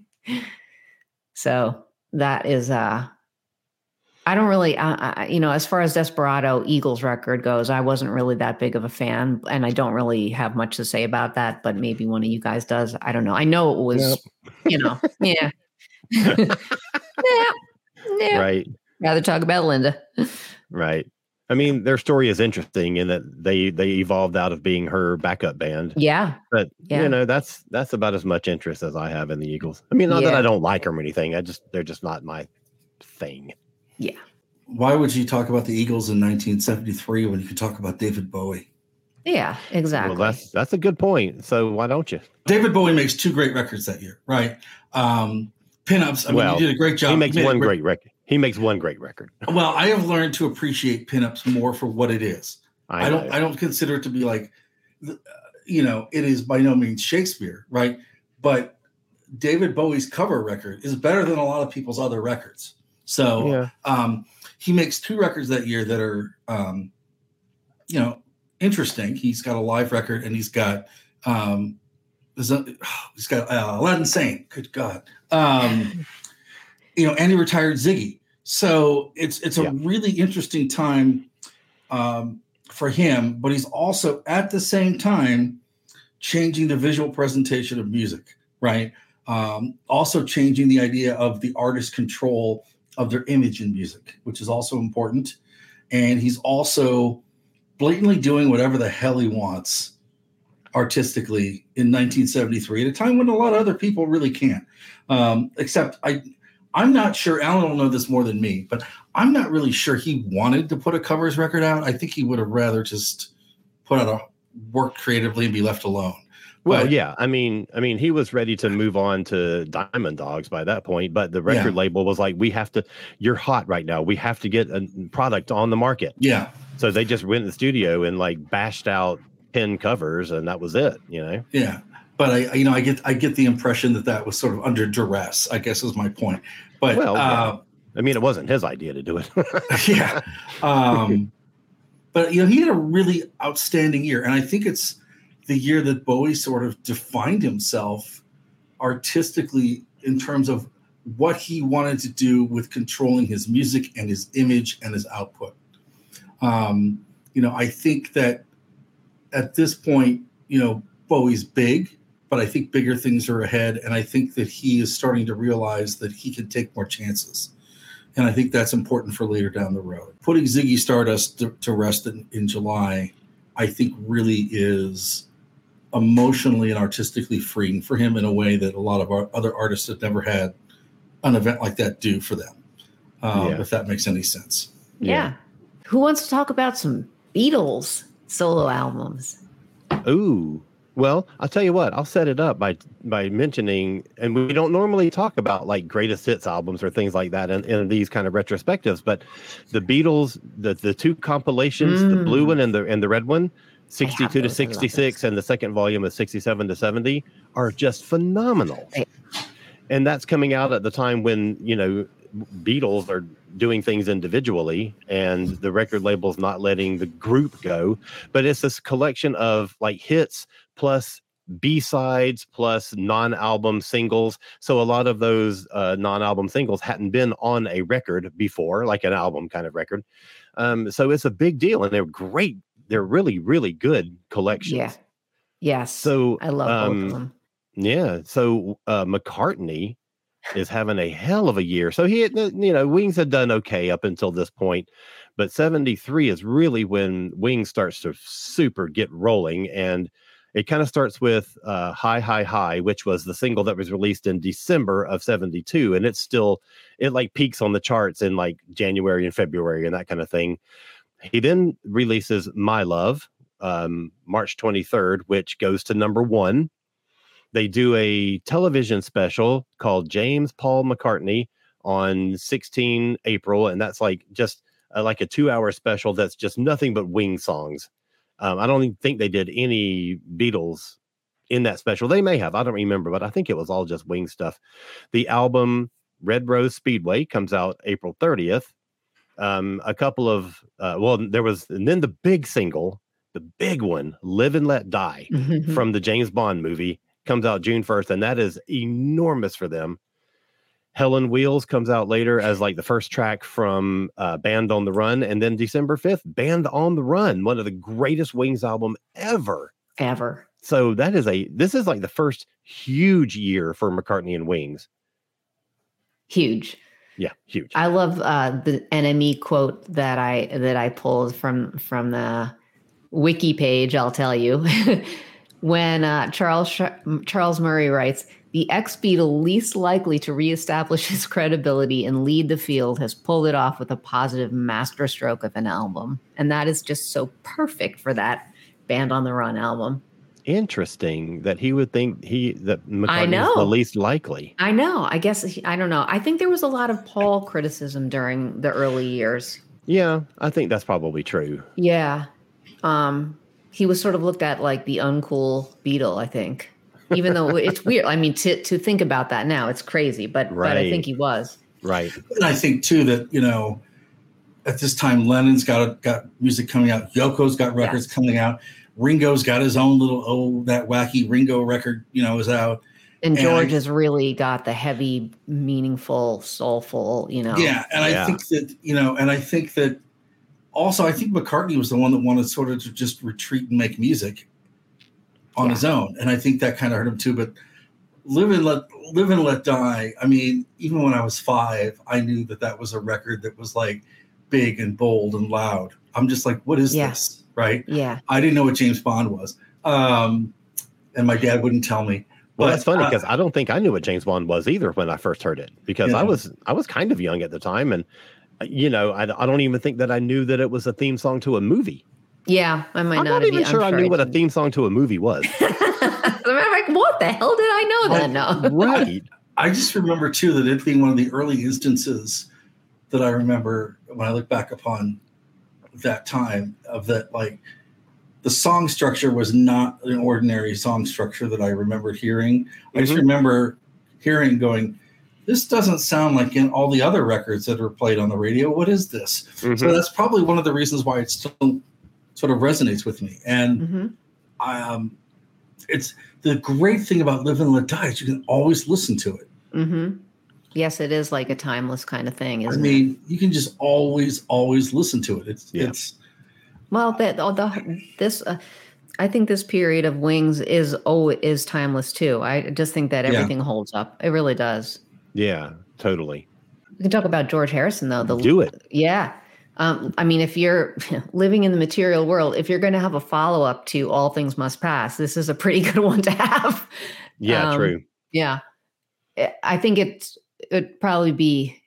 [SPEAKER 3] so that is uh I don't really, uh, I, you know, as far as Desperado Eagles record goes, I wasn't really that big of a fan, and I don't really have much to say about that. But maybe one of you guys does. I don't know. I know it was, yep. you know, yeah. yeah,
[SPEAKER 1] yeah. Right.
[SPEAKER 3] Rather talk about Linda.
[SPEAKER 1] right. I mean, their story is interesting in that they they evolved out of being her backup band.
[SPEAKER 3] Yeah.
[SPEAKER 1] But
[SPEAKER 3] yeah.
[SPEAKER 1] you know, that's that's about as much interest as I have in the Eagles. I mean, not yeah. that I don't like them or anything. I just they're just not my thing.
[SPEAKER 3] Yeah.
[SPEAKER 2] Why would you talk about the Eagles in 1973 when you can talk about David Bowie?
[SPEAKER 3] Yeah, exactly.
[SPEAKER 1] Well, that's that's a good point. So why don't you?
[SPEAKER 2] David Bowie makes two great records that year, right? Um, Pin Ups. I
[SPEAKER 1] well,
[SPEAKER 2] mean, you did a great job.
[SPEAKER 1] He makes one great record. He makes one great record.
[SPEAKER 2] well, I have learned to appreciate Pin Ups more for what it is. I, I don't. I don't consider it to be like, you know, it is by no means Shakespeare, right? But David Bowie's cover record is better than a lot of people's other records. So yeah. um, he makes two records that year that are, um, you know, interesting. He's got a live record and he's got um, he's got uh, Aladdin Sane. Good God, um, you know, and he retired Ziggy. So it's it's a yeah. really interesting time um, for him, but he's also at the same time changing the visual presentation of music, right? Um, also changing the idea of the artist control of their image in music, which is also important. And he's also blatantly doing whatever the hell he wants artistically in 1973 at a time when a lot of other people really can't. Um, except I, I'm not sure. Alan will know this more than me, but I'm not really sure he wanted to put a covers record out. I think he would have rather just put out a work creatively and be left alone.
[SPEAKER 1] Well, but, yeah, I mean, I mean, he was ready to move on to Diamond Dogs by that point, but the record yeah. label was like, "We have to. You're hot right now. We have to get a product on the market."
[SPEAKER 2] Yeah.
[SPEAKER 1] So they just went in the studio and like bashed out ten covers, and that was it. You know.
[SPEAKER 2] Yeah, but I, you know, I get, I get the impression that that was sort of under duress. I guess is my point. But well, uh,
[SPEAKER 1] I mean, it wasn't his idea to do it.
[SPEAKER 2] yeah. Um, but you know, he had a really outstanding year, and I think it's the year that Bowie sort of defined himself artistically in terms of what he wanted to do with controlling his music and his image and his output. Um, you know, I think that at this point, you know, Bowie's big, but I think bigger things are ahead. And I think that he is starting to realize that he can take more chances. And I think that's important for later down the road. Putting Ziggy Stardust to, to rest in, in July, I think really is emotionally and artistically freeing for him in a way that a lot of our other artists have never had an event like that do for them. Um, yeah. If that makes any sense.
[SPEAKER 3] Yeah. yeah. Who wants to talk about some Beatles solo albums?
[SPEAKER 1] Ooh. Well, I'll tell you what. I'll set it up by by mentioning, and we don't normally talk about like greatest hits albums or things like that in, in these kind of retrospectives. But the Beatles, the the two compilations, mm. the blue one and the and the red one, 62 to 66 and the second volume of 67 to 70 are just phenomenal and that's coming out at the time when you know beatles are doing things individually and the record label's not letting the group go but it's this collection of like hits plus b-sides plus non-album singles so a lot of those uh, non-album singles hadn't been on a record before like an album kind of record um, so it's a big deal and they're great they're really really good collections.
[SPEAKER 3] Yeah. Yes.
[SPEAKER 1] So
[SPEAKER 3] I love um, both of um, them.
[SPEAKER 1] Yeah. So uh, McCartney is having a hell of a year. So he, had, you know, Wings had done okay up until this point, but 73 is really when Wings starts to super get rolling. And it kind of starts with uh, High, High, High, which was the single that was released in December of 72. And it's still, it like peaks on the charts in like January and February and that kind of thing. He then releases My Love, um, March 23rd, which goes to number one. They do a television special called James Paul McCartney on 16 April, and that's like just uh, like a two hour special that's just nothing but wing songs. Um, I don't even think they did any Beatles in that special. They may have, I don't remember, but I think it was all just Wing stuff. The album Red Rose Speedway comes out April 30th. Um, a couple of, uh, well, there was, and then the big single, the big one, Live and Let Die
[SPEAKER 3] Mhm.
[SPEAKER 1] from the James Bond movie comes out June 1st, and that is enormous for them. Helen Wheels comes out later as like the first track from uh, Band on the Run, and then December 5th, Band on the Run, one of the greatest Wings album ever.
[SPEAKER 3] Ever.
[SPEAKER 1] So that is a this is like the first huge year for McCartney and Wings.
[SPEAKER 3] Huge.
[SPEAKER 1] Yeah, huge.
[SPEAKER 3] I love uh, the NME quote that I that I pulled from from the wiki page. I'll tell you when uh, Charles Sh- Charles Murray writes, "The ex Beatle least likely to reestablish his credibility and lead the field has pulled it off with a positive masterstroke of an album, and that is just so perfect for that Band on the Run album."
[SPEAKER 1] Interesting that he would think he that McCartney is
[SPEAKER 3] know.
[SPEAKER 1] the least likely.
[SPEAKER 3] I know. I guess he- I don't know. I think there was a lot of Paul criticism during the early years.
[SPEAKER 1] Yeah, I think that's probably true.
[SPEAKER 3] Yeah. Um, he was sort of looked at like the uncool Beatle, I think. Even though it's weird. I mean, to to think about that now, it's crazy, but but I think he was.
[SPEAKER 1] Right.
[SPEAKER 2] And I think too that you know, at this time, Lennon's got got music coming out. Yoko's got records
[SPEAKER 3] Yes.
[SPEAKER 2] coming out. Ringo's got his own little oh that wacky Ringo record. You know, is out.
[SPEAKER 3] And
[SPEAKER 2] And I-
[SPEAKER 3] George has really got the heavy, meaningful, soulful, you know.
[SPEAKER 2] Yeah, and
[SPEAKER 1] Yeah.
[SPEAKER 2] I think that you know, and I think that also I think McCartney was the one that wanted sort of to just retreat and make music on
[SPEAKER 3] Yeah.
[SPEAKER 2] his own, and I think that kind of hurt him too. But live and let live and let die. I mean, even when I was five, I knew that that was a record that was like big and bold and loud. I'm just like, what is
[SPEAKER 3] Yeah.
[SPEAKER 2] this? Right?
[SPEAKER 3] Yeah.
[SPEAKER 2] I didn't know what James Bond was, um, and my dad wouldn't tell me.
[SPEAKER 1] Well,
[SPEAKER 2] But,
[SPEAKER 1] that's funny
[SPEAKER 2] uh,
[SPEAKER 1] because I don't think I knew what James Bond was either when I first heard it because I was I was kind of young at the time and uh, you know I, I don't even think that I knew that it was a theme song to a movie.
[SPEAKER 3] Yeah. I might
[SPEAKER 1] I'm
[SPEAKER 3] not
[SPEAKER 1] not
[SPEAKER 3] have
[SPEAKER 1] even
[SPEAKER 3] I'm
[SPEAKER 1] sure I knew what a theme song to a movie was.
[SPEAKER 3] I'm like, what the hell did I know that? No.
[SPEAKER 1] right.
[SPEAKER 2] I just remember too that it being one of the early instances that I remember when I look back upon that time of that like the song structure was not an ordinary song structure that I remembered hearing. I just
[SPEAKER 1] Mhm.
[SPEAKER 2] remember hearing going, this doesn't sound like in all the other records that are played on the radio. What is this?
[SPEAKER 1] Mhm.
[SPEAKER 2] So that's probably one of the reasons why it still sort of resonates with me. And
[SPEAKER 3] hmm
[SPEAKER 2] um, it's the great thing about Live and Let Die is you can always listen to it.
[SPEAKER 3] hmm Yes, it is like a timeless kind of thing,
[SPEAKER 2] I
[SPEAKER 3] isn't it?
[SPEAKER 2] mean, you can just always, always listen to it. It's
[SPEAKER 1] Yeah.
[SPEAKER 2] it's
[SPEAKER 3] Well, that oh, the this uh, I think this period of Wings is oh is timeless too. I just think that
[SPEAKER 2] Yeah.
[SPEAKER 3] everything holds up. It really does.
[SPEAKER 1] Yeah, totally.
[SPEAKER 3] We can talk about George Harrison though. The
[SPEAKER 1] Do it.
[SPEAKER 3] yeah. Um, I mean, if you're living in the material world, if you're going to have a follow up to All Things Must Pass, this is a pretty good one to have.
[SPEAKER 1] Yeah,
[SPEAKER 3] Um,
[SPEAKER 1] true.
[SPEAKER 3] Yeah, I- think it's it'd probably be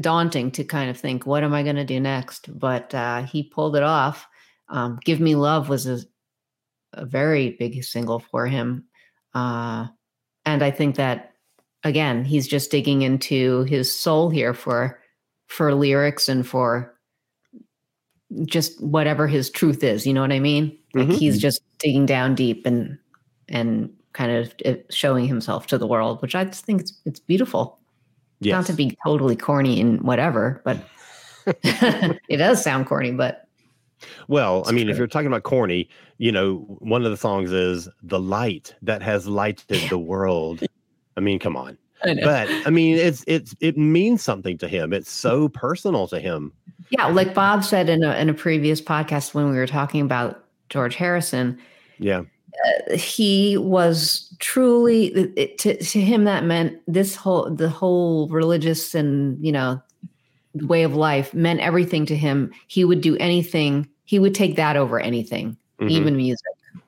[SPEAKER 3] daunting to kind of think, what am I going to do next? But uh, he pulled it off. Um, Give Me Love was a, a very big single for him, uh, and I think that again, he's just digging into his soul here for for lyrics and for just whatever his truth is. You know what I mean? Like
[SPEAKER 1] Mhm.
[SPEAKER 3] he's just digging down deep and and kind of uh, showing himself to the world, which I just think it's it's beautiful.
[SPEAKER 1] Yes.
[SPEAKER 3] Not to be totally corny and whatever, but it does sound corny. But
[SPEAKER 1] Well, I mean, if you're talking about corny, you know, one of the songs is "The Light That Has Lighted the World." I mean, come on. But I mean, it's it's it means something to him. It's so personal to him.
[SPEAKER 3] yeah, like Bob said in a in a previous podcast when we were talking about George Harrison,
[SPEAKER 1] Yeah.
[SPEAKER 3] he was truly it, to, to him that meant this whole the whole religious and you know way of life meant everything to him he would do anything he would take that over anything
[SPEAKER 1] Mhm.
[SPEAKER 3] even music
[SPEAKER 1] Oh,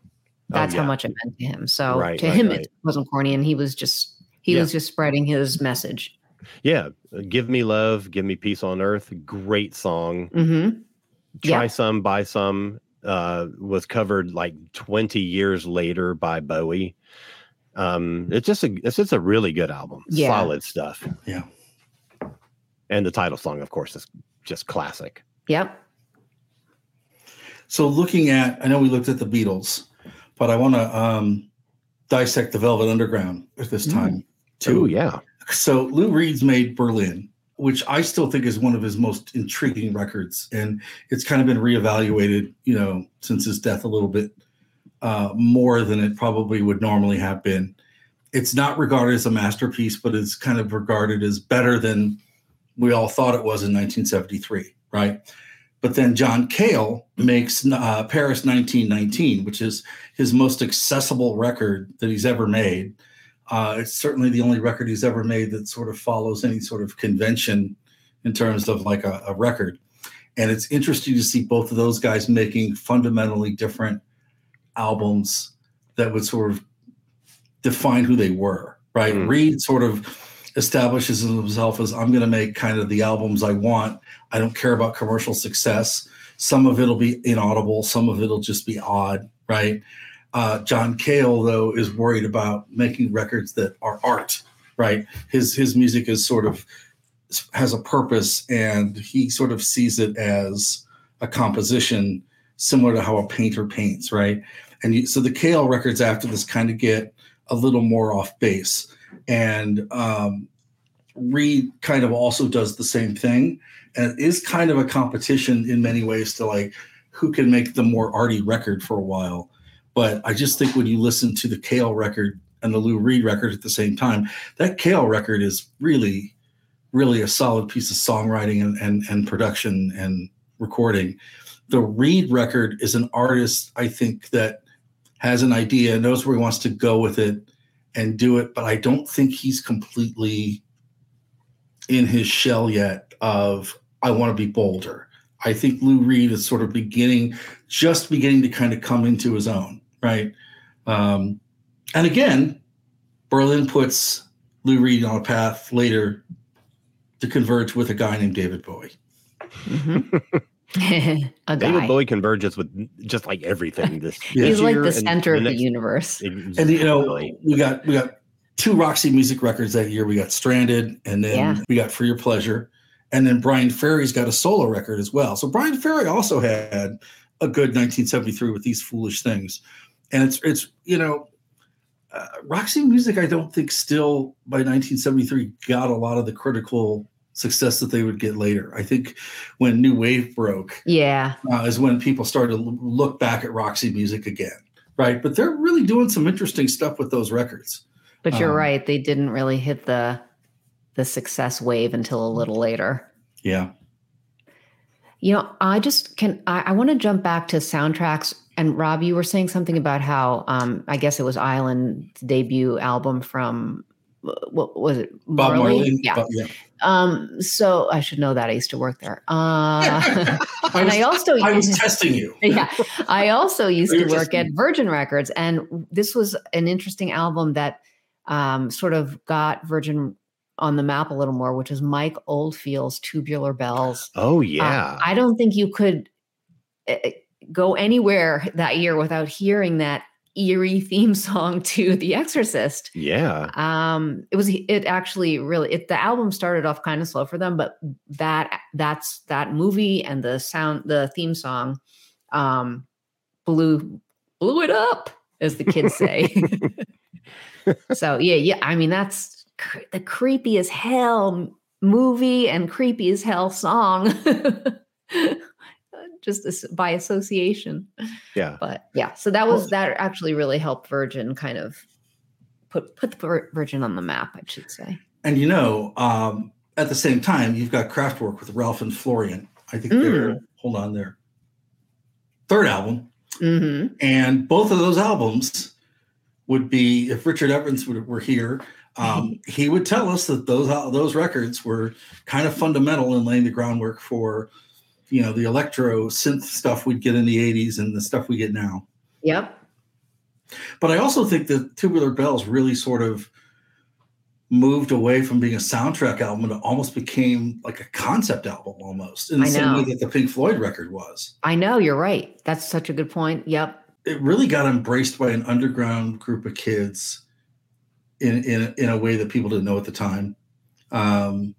[SPEAKER 3] that's
[SPEAKER 1] yeah.
[SPEAKER 3] how much it meant to him so
[SPEAKER 1] Right,
[SPEAKER 3] to
[SPEAKER 1] right,
[SPEAKER 3] him
[SPEAKER 1] right.
[SPEAKER 3] it wasn't corny and he was just he
[SPEAKER 1] Yeah.
[SPEAKER 3] was just spreading his message
[SPEAKER 1] Yeah. Give me love, give me peace on earth. Great song.
[SPEAKER 3] hmm
[SPEAKER 1] Try
[SPEAKER 3] Yeah.
[SPEAKER 1] some, buy some. Uh, was covered like 20 years later by Bowie. Um, it's just a it's just a really good album.
[SPEAKER 3] Yeah.
[SPEAKER 1] Solid stuff.
[SPEAKER 2] Yeah.
[SPEAKER 1] And the title song, of course, is just classic.
[SPEAKER 3] yep
[SPEAKER 2] So looking at, I know we looked at the Beatles, but I want to um, dissect the Velvet Underground at this time too.
[SPEAKER 1] Oh yeah.
[SPEAKER 2] So Lou Reed's made Berlin, which I still think is one of his most intriguing records, and it's kind of been reevaluated, you know, since his death a little bit uh, more than it probably would normally have been. It's not regarded as a masterpiece, but it's kind of regarded as better than we all thought it was in 1973, right? But then John Cale makes uh, Paris 1919, which is his most accessible record that he's ever made. Uh, it's certainly the only record he's ever made that sort of follows any sort of convention in terms of like a, a record. And it's interesting to see both of those guys making fundamentally different albums that would sort of define who they were, right? Mm. Reed sort of establishes himself as I'm going to make kind of the albums I want. I don't care about commercial success. Some of it'll be inaudible, some of it'll just be odd, right? Uh, John Cale, though, is worried about making records that are art, right? His his music is sort of has a purpose, and he sort of sees it as a composition similar to how a painter paints, right? And you, so the Cale records after this kind of get a little more off base. And um, Reed kind of also does the same thing. And it is kind of a competition in many ways to like who can make the more arty record for a while. But I just think when you listen to the Cale record and the Lou Reed record at the same time, that Cale record is really, really a solid piece of songwriting and, and, and production and recording. The Reed record is an artist, I think, that has an idea, knows where he wants to go with it, and do it. But I don't think he's completely in his shell yet of I want to be bolder. I think Lou Reed is sort of beginning, just beginning to kind of come into his own, right? Um, and again, Berlin puts Lou Reed on a path later to converge with a guy named David Bowie.
[SPEAKER 3] Mm-hmm. a
[SPEAKER 1] David. Bowie converges with just like everything. This
[SPEAKER 2] Yeah.
[SPEAKER 3] He's like the center of the
[SPEAKER 1] next-
[SPEAKER 3] universe.
[SPEAKER 2] And you know, we got we got two Roxy music records that year. We got Stranded, and then
[SPEAKER 3] Yeah.
[SPEAKER 2] we got For Your Pleasure, and then Bryan Ferry's got a solo record as well. So Bryan Ferry also had a good 1973 with these foolish things, and it's it's you know. Uh, Roxy music, I don't think still by 1973 got a lot of the critical success that they would get later. I think when New Wave broke,
[SPEAKER 3] Yeah.
[SPEAKER 2] uh, is when people started to look back at Roxy music again, right? But they're really doing some interesting stuff with those records.
[SPEAKER 3] But you're
[SPEAKER 2] Um,
[SPEAKER 3] right. They didn't really hit the the success wave until a little later.
[SPEAKER 2] Yeah.
[SPEAKER 3] You know, I just can I, I want to jump back to soundtracks. And Rob, you were saying something about how um, I guess it was Island's debut album from what was it?
[SPEAKER 2] Bob
[SPEAKER 3] Marley?
[SPEAKER 2] Marley.
[SPEAKER 3] Yeah.
[SPEAKER 2] Bob- yeah.
[SPEAKER 3] Um, so I should know that. I used to work there. Uh,
[SPEAKER 2] I
[SPEAKER 3] and
[SPEAKER 2] was,
[SPEAKER 3] I also
[SPEAKER 2] I was testing you.
[SPEAKER 3] yeah, I also used to work at Virgin Records, and this was an interesting album that um, sort of got Virgin on the map a little more, which is Mike Oldfield's Tubular Bells.
[SPEAKER 1] Oh
[SPEAKER 3] Uh,
[SPEAKER 1] yeah.
[SPEAKER 3] I don't think you could uh, go anywhere that year without hearing that eerie theme song to The Exorcist.
[SPEAKER 1] yeah.
[SPEAKER 3] Um, it was it actually really it the album started off kind of slow for them, but that that's that movie and the sound the theme song um blew blew it up, as the kids say. so yeah, yeah. I mean that's cr- the creepy as hell movie and creepy as hell song. Just as, by association
[SPEAKER 1] Yeah.
[SPEAKER 3] but yeah so that was that actually really helped virgin kind of put put the virgin on the map i should say
[SPEAKER 2] And you know, um, at the same time, you've got Kraftwerk with Ralf and Florian. I think they're hold on their third album,
[SPEAKER 3] mm-hmm.
[SPEAKER 2] and both of those albums would be if Richard Evans were here. Um, he would tell us that those those records were kind of fundamental in laying the groundwork for, you know, the electro synth stuff we'd get in the '80s and the stuff we get now.
[SPEAKER 3] yep
[SPEAKER 2] But I also think that Tubular Bells really sort of moved away from being a soundtrack album and it almost became like a concept album almost in the same way that the Pink Floyd record was.
[SPEAKER 3] i know you're right that's such a good point yep
[SPEAKER 2] It really got embraced by an underground group of kids in in in a way that people didn't know at the time. Um,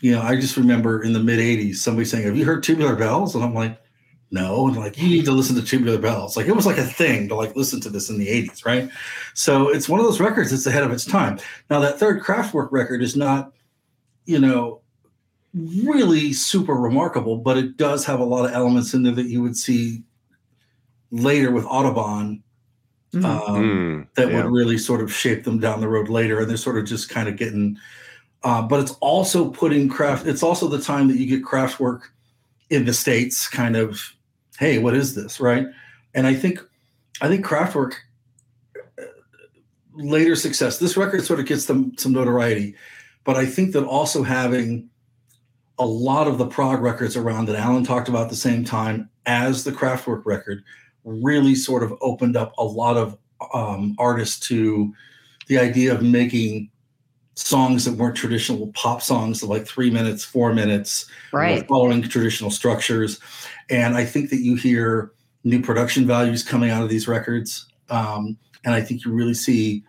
[SPEAKER 2] you know, I just remember in the mid '80s somebody saying, "Have you heard Tubular Bells?" And I'm like, No, and like you need to listen to Tubular Bells. Like it was like a thing to like listen to this in the 80s, right? So it's one of those records that's ahead of its time. Now that third Kraftwerk record is not, you know, really super remarkable, but it does have a lot of elements in there that you would see later with Autobahn
[SPEAKER 3] Mhm.
[SPEAKER 2] um,
[SPEAKER 1] Mm,
[SPEAKER 2] that
[SPEAKER 1] yeah.
[SPEAKER 2] would really sort of shape them down the road later. And they're sort of just kind of getting, uh, but it's also putting craft, it's also the time that you get Kraftwerk in the States kind of, hey, what is this? Right. And I think, I think Kraftwerk uh, later success, this record sort of gets them some notoriety, but I think that also having a lot of the prog records around that Alan talked about the same time as the Kraftwerk record really sort of opened up a lot of um, artists to the idea of making songs that weren't traditional pop songs of like three minutes, four minutes,
[SPEAKER 3] Right.
[SPEAKER 2] following traditional structures. And I think that you hear new production values coming out of these records. Um, and I think you really see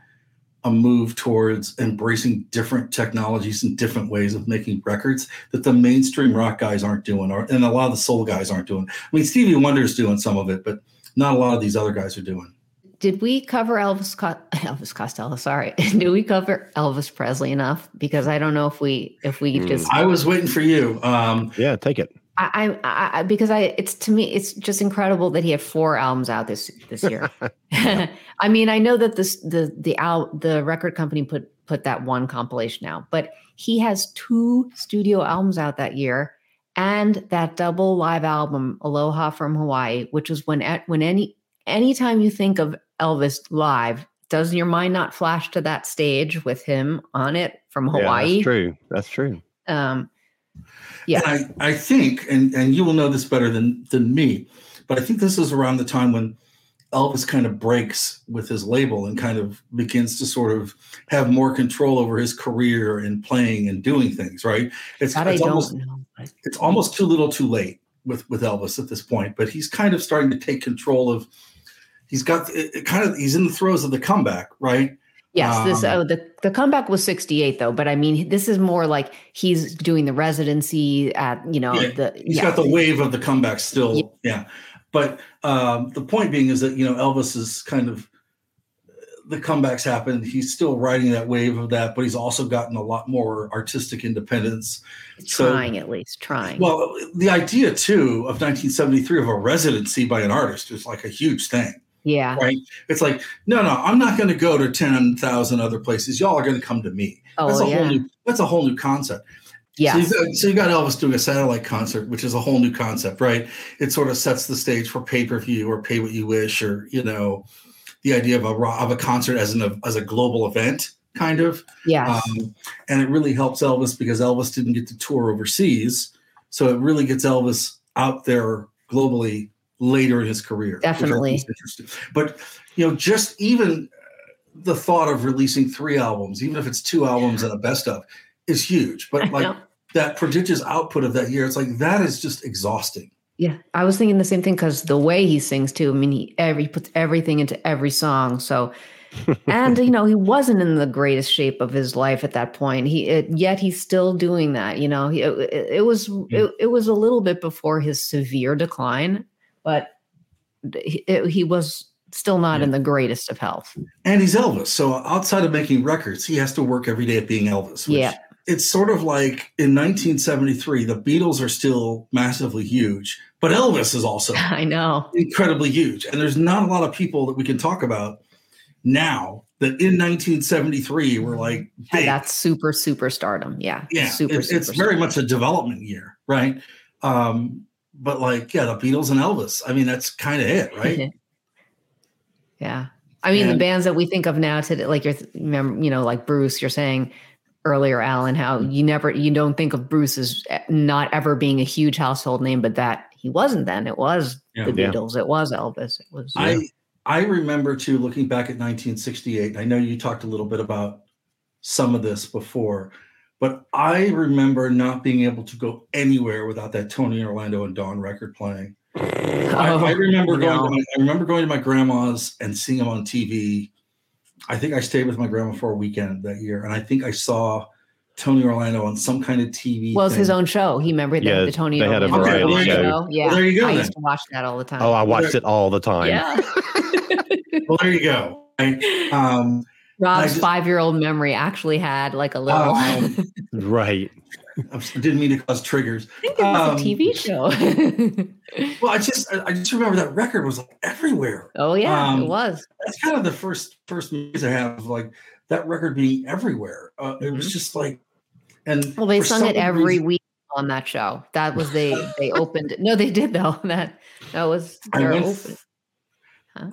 [SPEAKER 2] a move towards embracing different technologies and different ways of making records that the mainstream rock guys aren't doing, or and a lot of the soul guys aren't doing. I mean, Stevie Wonder's doing some of it, but not a lot of these other guys are doing.
[SPEAKER 3] Did we cover Elvis Co- Elvis Costello? Sorry, did we cover Elvis Presley enough? Because I don't know if we if we
[SPEAKER 1] Hmm.
[SPEAKER 3] just
[SPEAKER 2] I was waiting for you. Um,
[SPEAKER 1] Yeah, take it.
[SPEAKER 3] I, I, I because I it's to me it's just incredible that he had four albums out this this year. I mean, I know that this the the al- the record company put put that one compilation out, but he has two studio albums out that year and that double live album Aloha from Hawaii, which was when at when any anytime you think of Elvis live, does your mind not flash to that stage with him on it from
[SPEAKER 1] Yeah,
[SPEAKER 3] Hawaii?
[SPEAKER 1] that's true. That's true.
[SPEAKER 3] Um, yeah.
[SPEAKER 2] I, I think, and, and you will know this better than than me, but I think this is around the time when Elvis kind of breaks with his label and kind of begins to sort of have more control over his career and playing and doing things. Right? It's,
[SPEAKER 3] that I
[SPEAKER 2] it's
[SPEAKER 3] don't
[SPEAKER 2] almost
[SPEAKER 3] know.
[SPEAKER 2] it's almost too little, too late with with Elvis at this point. But he's kind of starting to take control of. He's got it, it kind of he's in the throes of the comeback, right?
[SPEAKER 3] Yes, this
[SPEAKER 2] Um,
[SPEAKER 3] oh the the comeback was 68 though, but I mean this is more like he's doing the residency at, you know,
[SPEAKER 2] Yeah,
[SPEAKER 3] the
[SPEAKER 2] He's
[SPEAKER 3] yeah.
[SPEAKER 2] got the wave of the comeback still.
[SPEAKER 3] Yeah.
[SPEAKER 2] Yeah. But um, the point being is that, you know, Elvis is kind of the comebacks happened. He's still riding that wave of that, but he's also gotten a lot more artistic independence. so-
[SPEAKER 3] trying at least, trying.
[SPEAKER 2] Well, the idea too of 1973 of a residency by an artist is like a huge thing,
[SPEAKER 3] yeah.
[SPEAKER 2] right? It's like, no, no, I'm not going to go to 10,000 other places. Y'all are going to come to me. that's
[SPEAKER 3] Oh
[SPEAKER 2] a
[SPEAKER 3] yeah.
[SPEAKER 2] whole new that's a whole new concept.
[SPEAKER 3] Yeah.
[SPEAKER 2] So, you got, so you got Elvis doing a satellite concert, which is a whole new concept, right? It sort of sets the stage for pay per view or pay what you wish, or you know, the idea of a of a concert as an as a global event, kind of.
[SPEAKER 3] Yeah.
[SPEAKER 2] Um, and it really helps Elvis because Elvis didn't get to tour overseas, so it really gets Elvis out there globally later in his career. which I think
[SPEAKER 3] Definitely.
[SPEAKER 2] But you know, just even uh, the thought of releasing three albums, even if it's two albums and a best of, is huge. But like that prodigious output of that year, it's like that is just exhausting.
[SPEAKER 3] Yeah, I was thinking the same thing because the way he sings too. I mean, he every he puts everything into every song. So, and you know, he wasn't in the greatest shape of his life at that point. He it, yet he's still doing that. You know, he, it, it was it, it was a little bit before his severe decline, but he, he was still not in the greatest of health.
[SPEAKER 2] And he's Elvis. So outside of making records, he has to work every day at being Elvis. which
[SPEAKER 3] Yeah.
[SPEAKER 2] It's sort of like in 1973, the Beatles are still massively huge, but Elvis is also
[SPEAKER 3] I know.
[SPEAKER 2] incredibly huge. And there's not a lot of people that we can talk about now that in 1973 were like
[SPEAKER 3] Had
[SPEAKER 2] big.
[SPEAKER 3] that super super stardom. Yeah,
[SPEAKER 2] yeah,
[SPEAKER 3] super.
[SPEAKER 2] it's, it's
[SPEAKER 3] super
[SPEAKER 2] very much a development year, right? Um, but like, yeah, the Beatles and Elvis. I mean, that's kind of it, right?
[SPEAKER 3] yeah. I mean, the bands that we think of now today, like you're, you know, like Bruce, you're saying earlier, Alan, how you never, you don't think of Bruce as e- not ever being a huge household name, but that he wasn't then. It was
[SPEAKER 2] Yeah.
[SPEAKER 3] the
[SPEAKER 1] Yeah.
[SPEAKER 3] Beatles. It was Elvis. It was,
[SPEAKER 2] I I remember too looking back at 1968. I know you talked a little bit about some of this before, but I remember not being able to go anywhere without that Tony Orlando and Dawn record playing. I, I remember going.
[SPEAKER 3] no.
[SPEAKER 2] To my, I remember going to my grandma's and seeing them on TV. I think I stayed with my grandma for a weekend that year, and I think I saw Tony Orlando on some kind of TV.
[SPEAKER 3] Was his
[SPEAKER 2] thing.
[SPEAKER 3] own show. He remembered
[SPEAKER 1] Yeah,
[SPEAKER 3] the, the Tony
[SPEAKER 1] they had a
[SPEAKER 3] Orlando
[SPEAKER 2] variety
[SPEAKER 1] show.
[SPEAKER 3] Yeah,
[SPEAKER 2] Well, there you go
[SPEAKER 3] I
[SPEAKER 2] then.
[SPEAKER 3] used to watch that all the time.
[SPEAKER 1] Oh, I watched it all the time.
[SPEAKER 3] yeah.
[SPEAKER 2] Well, there you go. Right? Um,
[SPEAKER 3] Rob's five-year-old memory actually had like a little.
[SPEAKER 2] Um,
[SPEAKER 1] Right.
[SPEAKER 2] I didn't mean to cause triggers.
[SPEAKER 3] think it was
[SPEAKER 2] um,
[SPEAKER 3] a TV show.
[SPEAKER 2] Well, I just I I just remember that record was like everywhere.
[SPEAKER 3] oh yeah,
[SPEAKER 2] Um,
[SPEAKER 3] it was.
[SPEAKER 2] That's kind of the first first memories I have of like that record being everywhere. Uh, It was just like, and
[SPEAKER 3] Mm-hmm. Well, they sung it every
[SPEAKER 2] reason-
[SPEAKER 3] week on that show. That was they they opened. No, they did though. That that was
[SPEAKER 2] I
[SPEAKER 3] their
[SPEAKER 2] went,
[SPEAKER 3] open.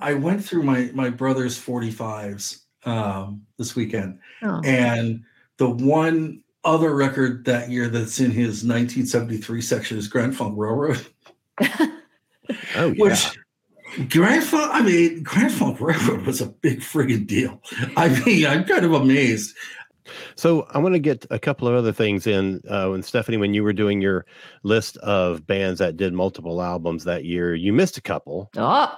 [SPEAKER 2] I went through my my brother's 45s um, this weekend,
[SPEAKER 3] Oh.
[SPEAKER 2] and the one other record that year that's in his 1973 section is Grand Funk Railroad,
[SPEAKER 1] Oh, yeah.
[SPEAKER 2] which Grand Funk, I mean, Grand Funk Railroad was a big friggin' deal. I mean, I'm kind of amazed.
[SPEAKER 1] So I want to get a couple of other things in. Uh, when Stephanie, when you were doing your list of bands that did multiple albums that year, you missed a couple.
[SPEAKER 3] oh,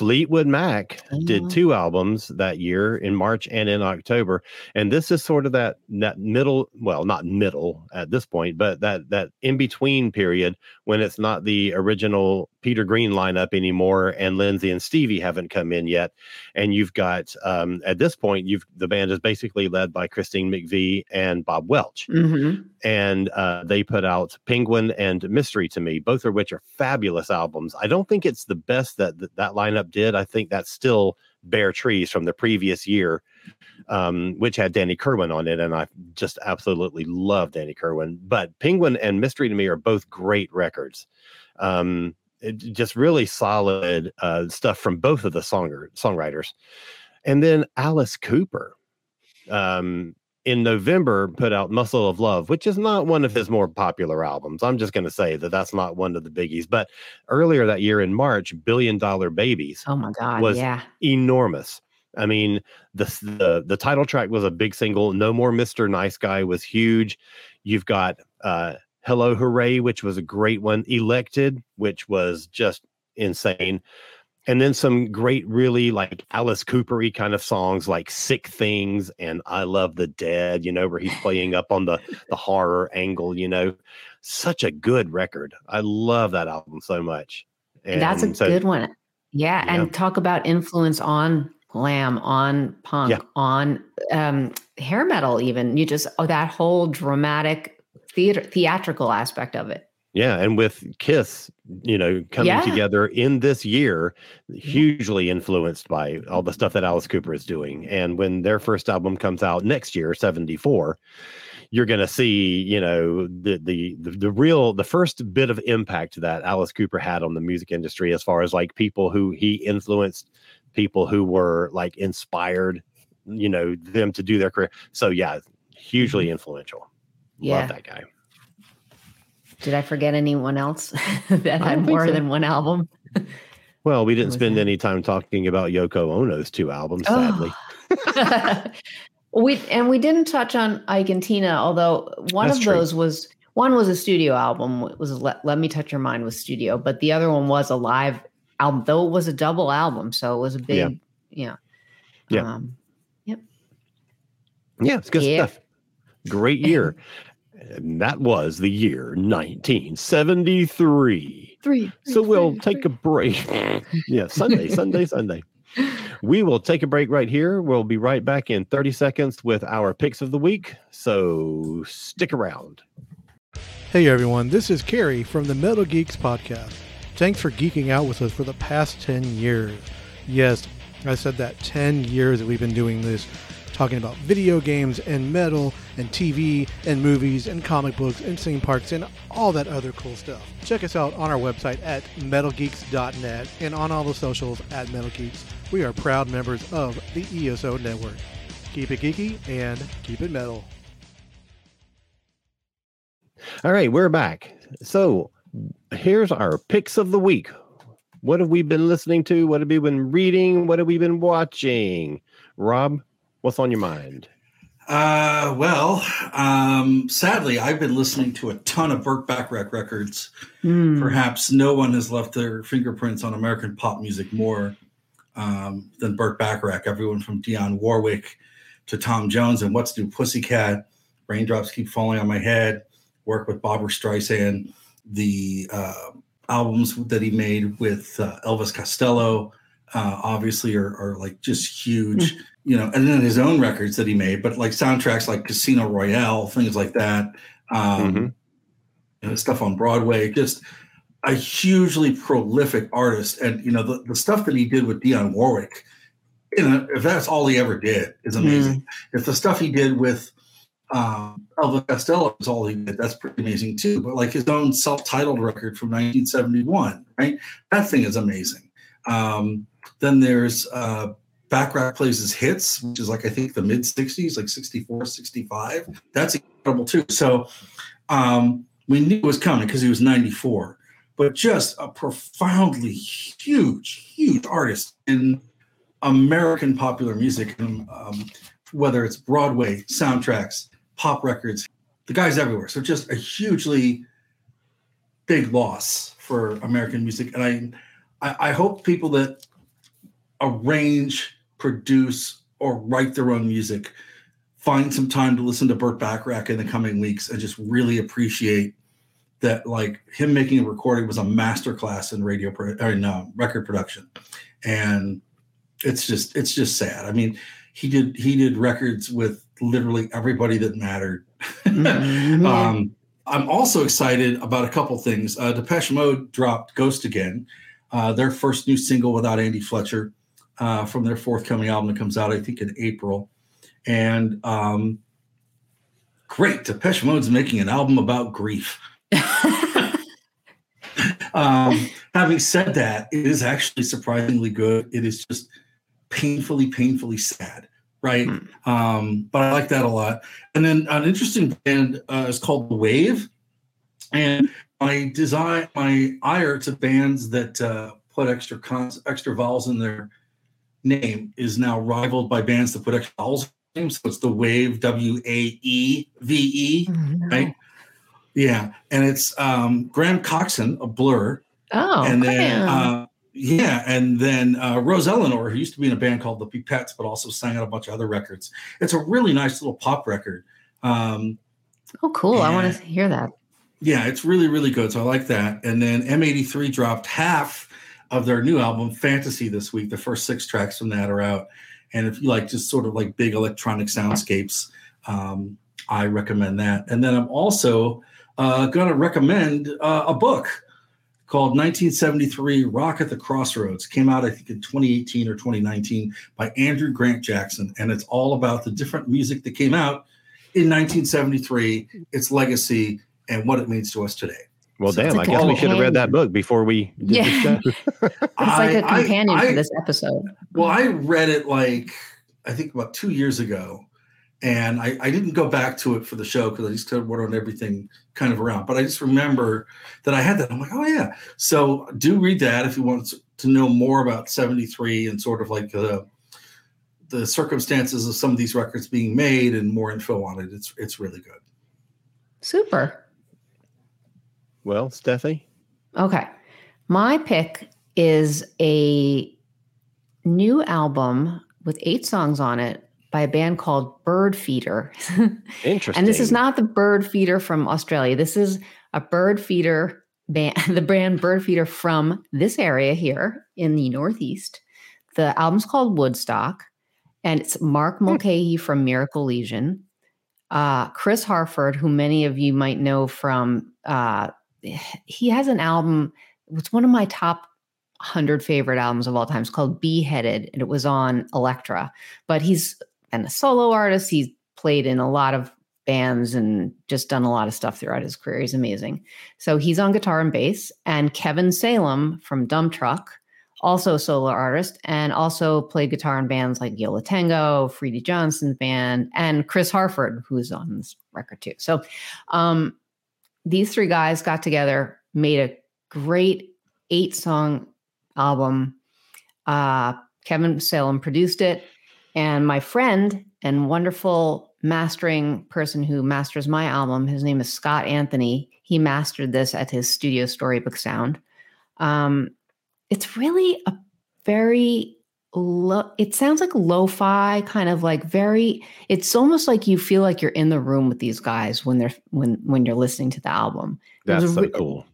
[SPEAKER 1] Fleetwood Mac
[SPEAKER 3] Oh.
[SPEAKER 1] did ah. two albums that year in March and in October, and this is sort of that that middle, well, not middle at this point, but that that in between period when it's not the original Peter Green lineup anymore, and Lindsay and Stevie haven't come in yet, and you've got um, at this point you've the band is basically led by Christine McVie and Bob Welch
[SPEAKER 3] mhm.
[SPEAKER 1] and uh, they put out Penguin and Mystery to me, both of which are fabulous albums. I don't think it's the best that that, that lineup did. I think that's still Bare Trees from the previous year, um, which had Danny Kirwan on it, and I just absolutely love Danny Kirwan. But Penguin and Mystery to me are both great records. Um, it, just really solid uh, stuff from both of the songer songwriters, and then Alice Cooper. Um, in November put out Muscle of Love, which is not one of his more popular albums. I'm just going to say that that's not one of the biggies. But earlier that year in March, Billion Dollar Babies
[SPEAKER 3] Oh my God.
[SPEAKER 1] Was-
[SPEAKER 3] yeah.
[SPEAKER 1] enormous. I mean, the, the the title track was a big single. No More Mr. Nice Guy was huge. You've got uh Hello Hooray, which was a great one. Elected, which was just insane. And then some great, really like Alice Coopery kind of songs like Sick Things and I Love the Dead, you know, where he's playing up on the the horror angle, you know. Such a good record. I love that album so much.
[SPEAKER 3] That's a
[SPEAKER 1] so-
[SPEAKER 3] good one. Yeah,
[SPEAKER 1] Yeah.
[SPEAKER 3] and talk about influence on glam, on punk,
[SPEAKER 1] Yeah.
[SPEAKER 3] on um, hair metal. Even you just oh, that whole dramatic theater theatrical aspect of it.
[SPEAKER 1] Yeah, and with Kiss, you know, coming
[SPEAKER 3] Yeah.
[SPEAKER 1] together in this year, mm-hmm. hugely influenced by all the stuff that Alice Cooper is doing. And when their first album comes out next year, 74, you're going to see, you know, the, the the the real the first bit of impact that Alice Cooper had on the music industry as far as like people who he influenced, people who were like inspired, you know, them to do their career. So yeah, hugely mm-hmm. influential.
[SPEAKER 3] Yeah.
[SPEAKER 1] Love that guy.
[SPEAKER 3] Did I forget anyone else that had more
[SPEAKER 1] so.
[SPEAKER 3] than one album?
[SPEAKER 1] Well, we didn't spend
[SPEAKER 3] that?
[SPEAKER 1] any time talking about Yoko Ono's two albums, sadly.
[SPEAKER 3] we and we didn't touch on Ike and Tina, although one
[SPEAKER 1] That's
[SPEAKER 3] of
[SPEAKER 1] true.
[SPEAKER 3] those was one was a studio album. It was Let, Let Me Touch Your Mind was studio, but the other one was a live album, though it was a double album, so it was a big,
[SPEAKER 1] Yeah.
[SPEAKER 3] yeah,
[SPEAKER 1] Yeah.
[SPEAKER 3] Um,
[SPEAKER 1] Yeah, it's good
[SPEAKER 3] Yeah.
[SPEAKER 1] stuff. Great year. And that was the year 1973.
[SPEAKER 3] three.
[SPEAKER 1] So we'll take a break. yeah, Sunday, Sunday, Sunday. We will take a break right here. We'll be right back in 30 seconds with our picks of the week. So stick around.
[SPEAKER 4] Hey everyone, this is Carrie from the Metal Geeks podcast. Thanks for geeking out with us for the past 10 years. Yes, I said that 10 years that we've been doing this, talking about video games and metal and TV and movies and comic books and theme parks and all that other cool stuff. Check us out on our website at metalgeeks.net and on all the socials at metalgeeks. We are proud members of the ESO network. Keep it geeky and keep it metal.
[SPEAKER 1] All right, we're back. So here's our picks of the week. What have we been listening to? What have we been reading? What have we been watching? Rob, what's on your mind?
[SPEAKER 2] Uh, well, um, sadly, I've been listening to a ton of Burt Bacharach records.
[SPEAKER 3] Hmm.
[SPEAKER 2] Perhaps no one has left their fingerprints on American pop music more um, than Burt Bacharach. Everyone from Dionne Warwick to Tom Jones and What's New Pussycat, Raindrops Keep Falling on My Head, work with Barbra Streisand, the uh, albums that he made with uh, Elvis Costello, uh, obviously are, are, like just huge, mm-hmm. You know, and then his own records that he made, but like soundtracks like Casino Royale, things like that, um, mm-hmm. you know, stuff on Broadway, just a hugely prolific artist. And, you know, the, the stuff that he did with Dionne Warwick, you know, if that's all he ever did is amazing. Mm-hmm. If the stuff he did with um, Elvis Costello is all he did. That's pretty amazing too. But like his own self-titled record from 1971, right? That thing is amazing. Um, then there's uh, Bacharach plays his hits, which is like I think the mid 60s, like 64, 65. That's incredible too. So um, we knew it was coming because he was 94, but just a profoundly huge, huge artist in American popular music, um, whether it's Broadway soundtracks, pop records. The guy's everywhere. So just a hugely big loss for American music. And I, I, I hope people that arrange, produce, or write their own music find some time to listen to Burt Bacharach in the coming weeks and just really appreciate that like him making a recording was a masterclass in radio pro- or in uh, record production and it's just it's just sad i mean he did he did records with literally everybody that mattered. Mm-hmm. um, I'm also excited about a couple things. Uh, Depeche Mode dropped "Ghost Again," uh, their first new single without Andy Fletcher uh, from their forthcoming album that comes out, I think, in April. And um, great, Depeche Mode's making an album about grief. um, having said that, it is actually surprisingly good. It is just painfully, painfully sad right? Hmm. Um, but I like that a lot. And then an interesting band uh, is called The Waeve, and my design, my ire to bands that uh, put extra cons, extra vowels in their name is now rivaled by bands that put extra vowels in name. So it's The Waeve, W A E V E, mm-hmm. right? Yeah, and it's um, Graham Coxon, a Blur.
[SPEAKER 3] Oh,
[SPEAKER 2] and then uh, yeah, and then uh, Rose Elinor, who used to be in a band called the Pipettes, but also sang on a bunch of other records. It's a really nice little pop record. Um,
[SPEAKER 3] oh, cool! I want to hear that.
[SPEAKER 2] Yeah, it's really really good. So I like that. And then M83 dropped half of their new album Fantasy this week. The first six tracks from that are out. And if you like just sort of like big electronic soundscapes, um, I recommend that. And then I'm also uh, going to recommend uh, a book called 1973 Rock at the Crossroads. Came out, I think, in 2018 or 2019 by Andrew Grant Jackson. And it's all about the different music that came out in 1973, its legacy, and what it means to us today.
[SPEAKER 1] Well, so damn, I guess we should have read that book before we did
[SPEAKER 3] yeah. it's like a companion I, I, for this episode.
[SPEAKER 2] Well, I read it like, I think about two years ago and I, I didn't go back to it for the show because I just kind of wrote on everything kind of around. But I just remember that I had that. I'm like, oh yeah. So do read that if you want to know more about '73 and sort of like the the circumstances of some of these records being made and more info on it. It's it's really good.
[SPEAKER 3] Super.
[SPEAKER 1] Well, Steffi.
[SPEAKER 3] Okay, my pick is a new album with eight songs on it by a band called Bird Feeder.
[SPEAKER 1] Interesting.
[SPEAKER 3] and this is not the Bird Feeder from Australia. This is a Bird Feeder band, the brand Bird Feeder from this area here in the Northeast. The album's called Woodstock, and it's Mark hmm. Mulcahy from Miracle Legion, uh, Chris Harford, who many of you might know from. Uh, he has an album. It's one of my top 100 favorite albums of all time. It's called Beheaded, and it was on Elektra. But he's and a solo artist. He's played in a lot of bands and just done a lot of stuff throughout his career. He's amazing. So he's on guitar and bass. And Kevin Salem from Dumptruck, also a solo artist, and also played guitar in bands like Yo La Freedy Johnston's band, and Chris Harford, who's on this record too. So um, these three guys got together, made a great eight song album. Uh, Kevin Salem produced it. And my friend and wonderful mastering person who masters my album, his name is Scott Anthony. He mastered this at his studio Storybook Sound. Um, it's really a very lo- it sounds like lo-fi kind of like very it's almost like you feel like you're in the room with these guys when they're when when you're listening to the album.
[SPEAKER 1] That's
[SPEAKER 3] a
[SPEAKER 1] so
[SPEAKER 3] re-
[SPEAKER 1] cool.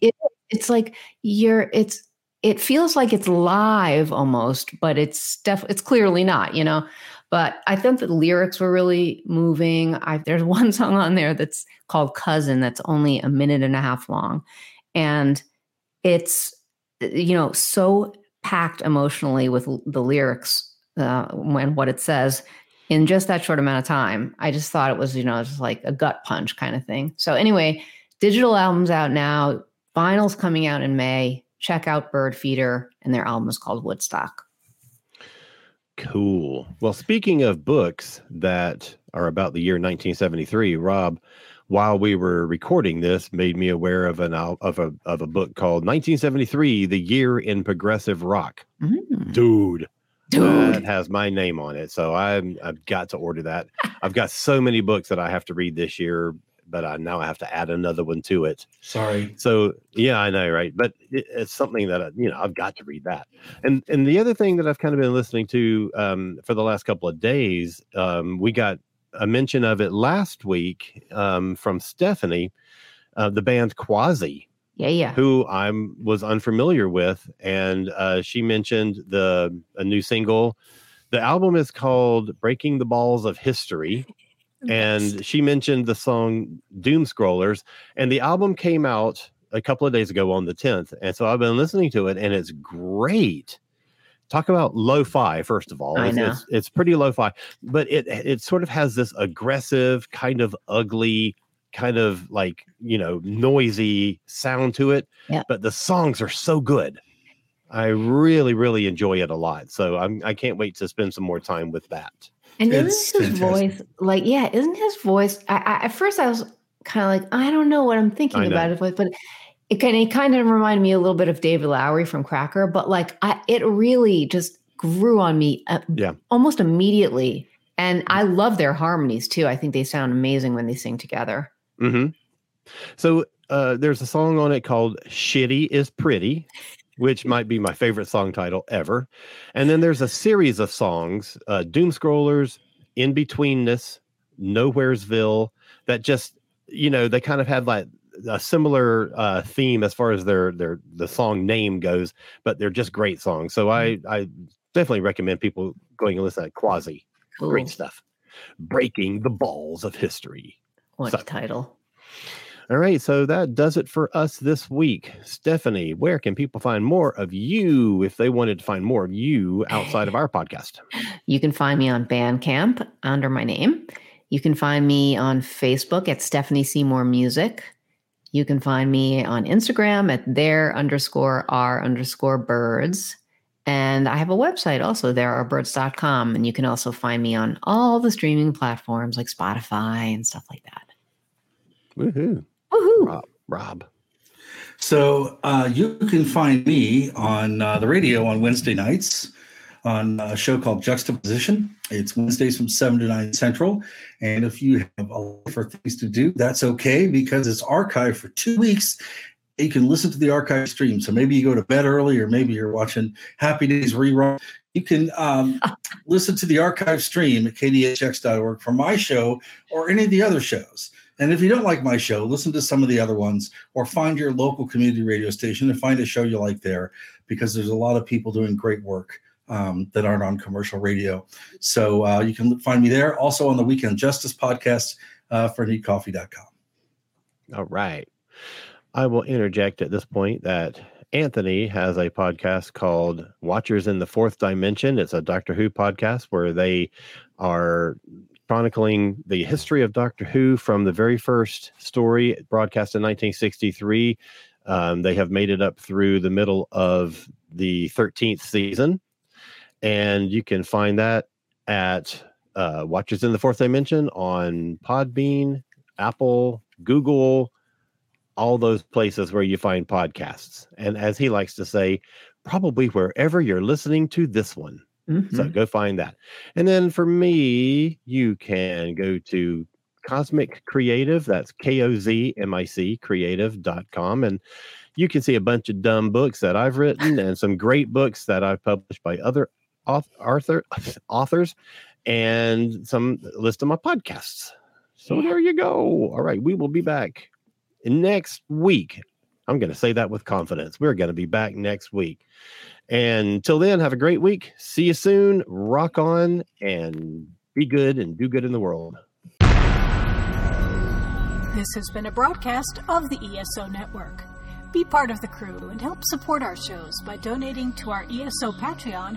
[SPEAKER 3] it's like you're it's it feels like it's live almost but it's def it's clearly not you know? But i think the lyrics were really moving. I there's one song on there that's called cousin that's only a minute and a half long. And it's you know so packed emotionally with the lyrics uh, when what it says in just that short amount of time. I just thought it was you know just like a gut punch kind of thing. So anyway digital albums out now. Vinyl's coming out in may. Check out bird feeder and their album is called woodstock.
[SPEAKER 1] Cool. Well, speaking of books that are about the year 1973, Rob, while we were recording this, made me aware of an of a of a book called 1973: The Year in Progressive Rock.
[SPEAKER 3] Mm.
[SPEAKER 1] Dude,
[SPEAKER 3] dude
[SPEAKER 1] that has my name on it, so I'm I've got to order that. I've got so many books that I have to read this year, but I now I have to add another one to it.
[SPEAKER 2] Sorry.
[SPEAKER 1] So yeah, I know, right? But it, it's something that I, you know I've got to read that. And and the other thing that I've kind of been listening to um, for the last couple of days, um, we got a mention of it last week um, from Stephanie, uh, the band Quasi,
[SPEAKER 3] yeah yeah
[SPEAKER 1] who I'm was unfamiliar with, and uh, she mentioned the a new single. The album is called "Breaking the Balls of History." and she mentioned the song Doom Scrollers, and the album came out a couple of days ago on the 10th. And so I've been listening to it, and it's great. Talk about lo-fi, first of all.
[SPEAKER 3] I
[SPEAKER 1] It's,
[SPEAKER 3] know.
[SPEAKER 1] it's, it's pretty lo-fi, but it it sort of has this aggressive, kind of ugly, kind of like you know, noisy sound to it.
[SPEAKER 3] Yeah.
[SPEAKER 1] But the songs are so good. I really, really enjoy it a lot. So I'm I can't wait to spend some more time with that.
[SPEAKER 3] And
[SPEAKER 2] It's
[SPEAKER 3] isn't his
[SPEAKER 2] fantastic.
[SPEAKER 3] voice like yeah? Isn't his voice? I, I, at first, I was kind of like, I don't know what I'm thinking about his voice, but it kind of kind of reminded me a little bit of David Lowery from Cracker. But like, I, it really just grew on me, uh,
[SPEAKER 1] Yeah.
[SPEAKER 3] almost immediately. And I love their harmonies too. I think they sound amazing when they sing together.
[SPEAKER 1] hmm So uh, there's a song on it called "Shitty Is Pretty," which might be my favorite song title ever. And then there's a series of songs, uh, "Doom Scrollers," "In Betweenness," "Nowheresville," that just you know they kind of had like a similar uh, theme as far as their their the song name goes, but they're just great songs. So I I definitely recommend people going and listen to Quasi.
[SPEAKER 3] Cool.
[SPEAKER 1] Great stuff. Breaking the balls of history.
[SPEAKER 3] What
[SPEAKER 1] So-
[SPEAKER 3] title.
[SPEAKER 1] All right, so that does it for us this week. Stephanie, where can people find more of you if they wanted to find more of you outside of our podcast?
[SPEAKER 3] You can find me on Bandcamp under my name. You can find me on Facebook at Stephanie Seymour Music. You can find me on Instagram at there underscore r underscore birds. And I have a website also, therearebirds.com. And you can also find me on all the streaming platforms like Spotify and stuff like that.
[SPEAKER 1] Woohoo.
[SPEAKER 3] Woohoo!
[SPEAKER 1] Rob. Rob.
[SPEAKER 2] So uh, you can find me on uh, the radio on Wednesday nights on a show called Juxtaposition. It's Wednesdays from 7 to 9 Central. And if you have a lot for things to do, that's okay because it's archived for two weeks. You can listen to the archive stream. So maybe you go to bed early or maybe you're watching Happy Days rerun. You can um, listen to the archive stream at kdhx.org for my show or any of the other shows. And if you don't like my show, listen to some of the other ones or find your local community radio station and find a show you like there because there's a lot of people doing great work um, that aren't on commercial radio. So uh, you can find me there. Also on the Weekend Justice podcast uh, for needcoffee.com.
[SPEAKER 1] All right. I will interject at this point that Anthony has a podcast called Watchers in the Fourth Dimension. It's a Doctor Who podcast where they are chronicling the history of Doctor Who from the very first story broadcast in 1963. Um, they have made it up through the middle of the 13th season. And you can find that at uh, Watchers in the Fourth Dimension on Podbean, Apple, Google, all those places where you find podcasts. And as he likes to say, probably wherever you're listening to this one. So
[SPEAKER 3] Mhm.
[SPEAKER 1] go find that. And then for me, you can go to Kozmic Creative. That's K O Z M I C creative.com. And you can see a bunch of dumb books that I've written and some great books that I've published by other author, authors and some list of my podcasts. So there you go. All right, we will be back next week. I'm going to say that with confidence. We're going to be back next week. And till then, have a great week. See you soon. Rock on and be good and do good in the world.
[SPEAKER 5] This has been a broadcast of the ESO Network. Be part of the crew and help support our shows by donating to our ESO Patreon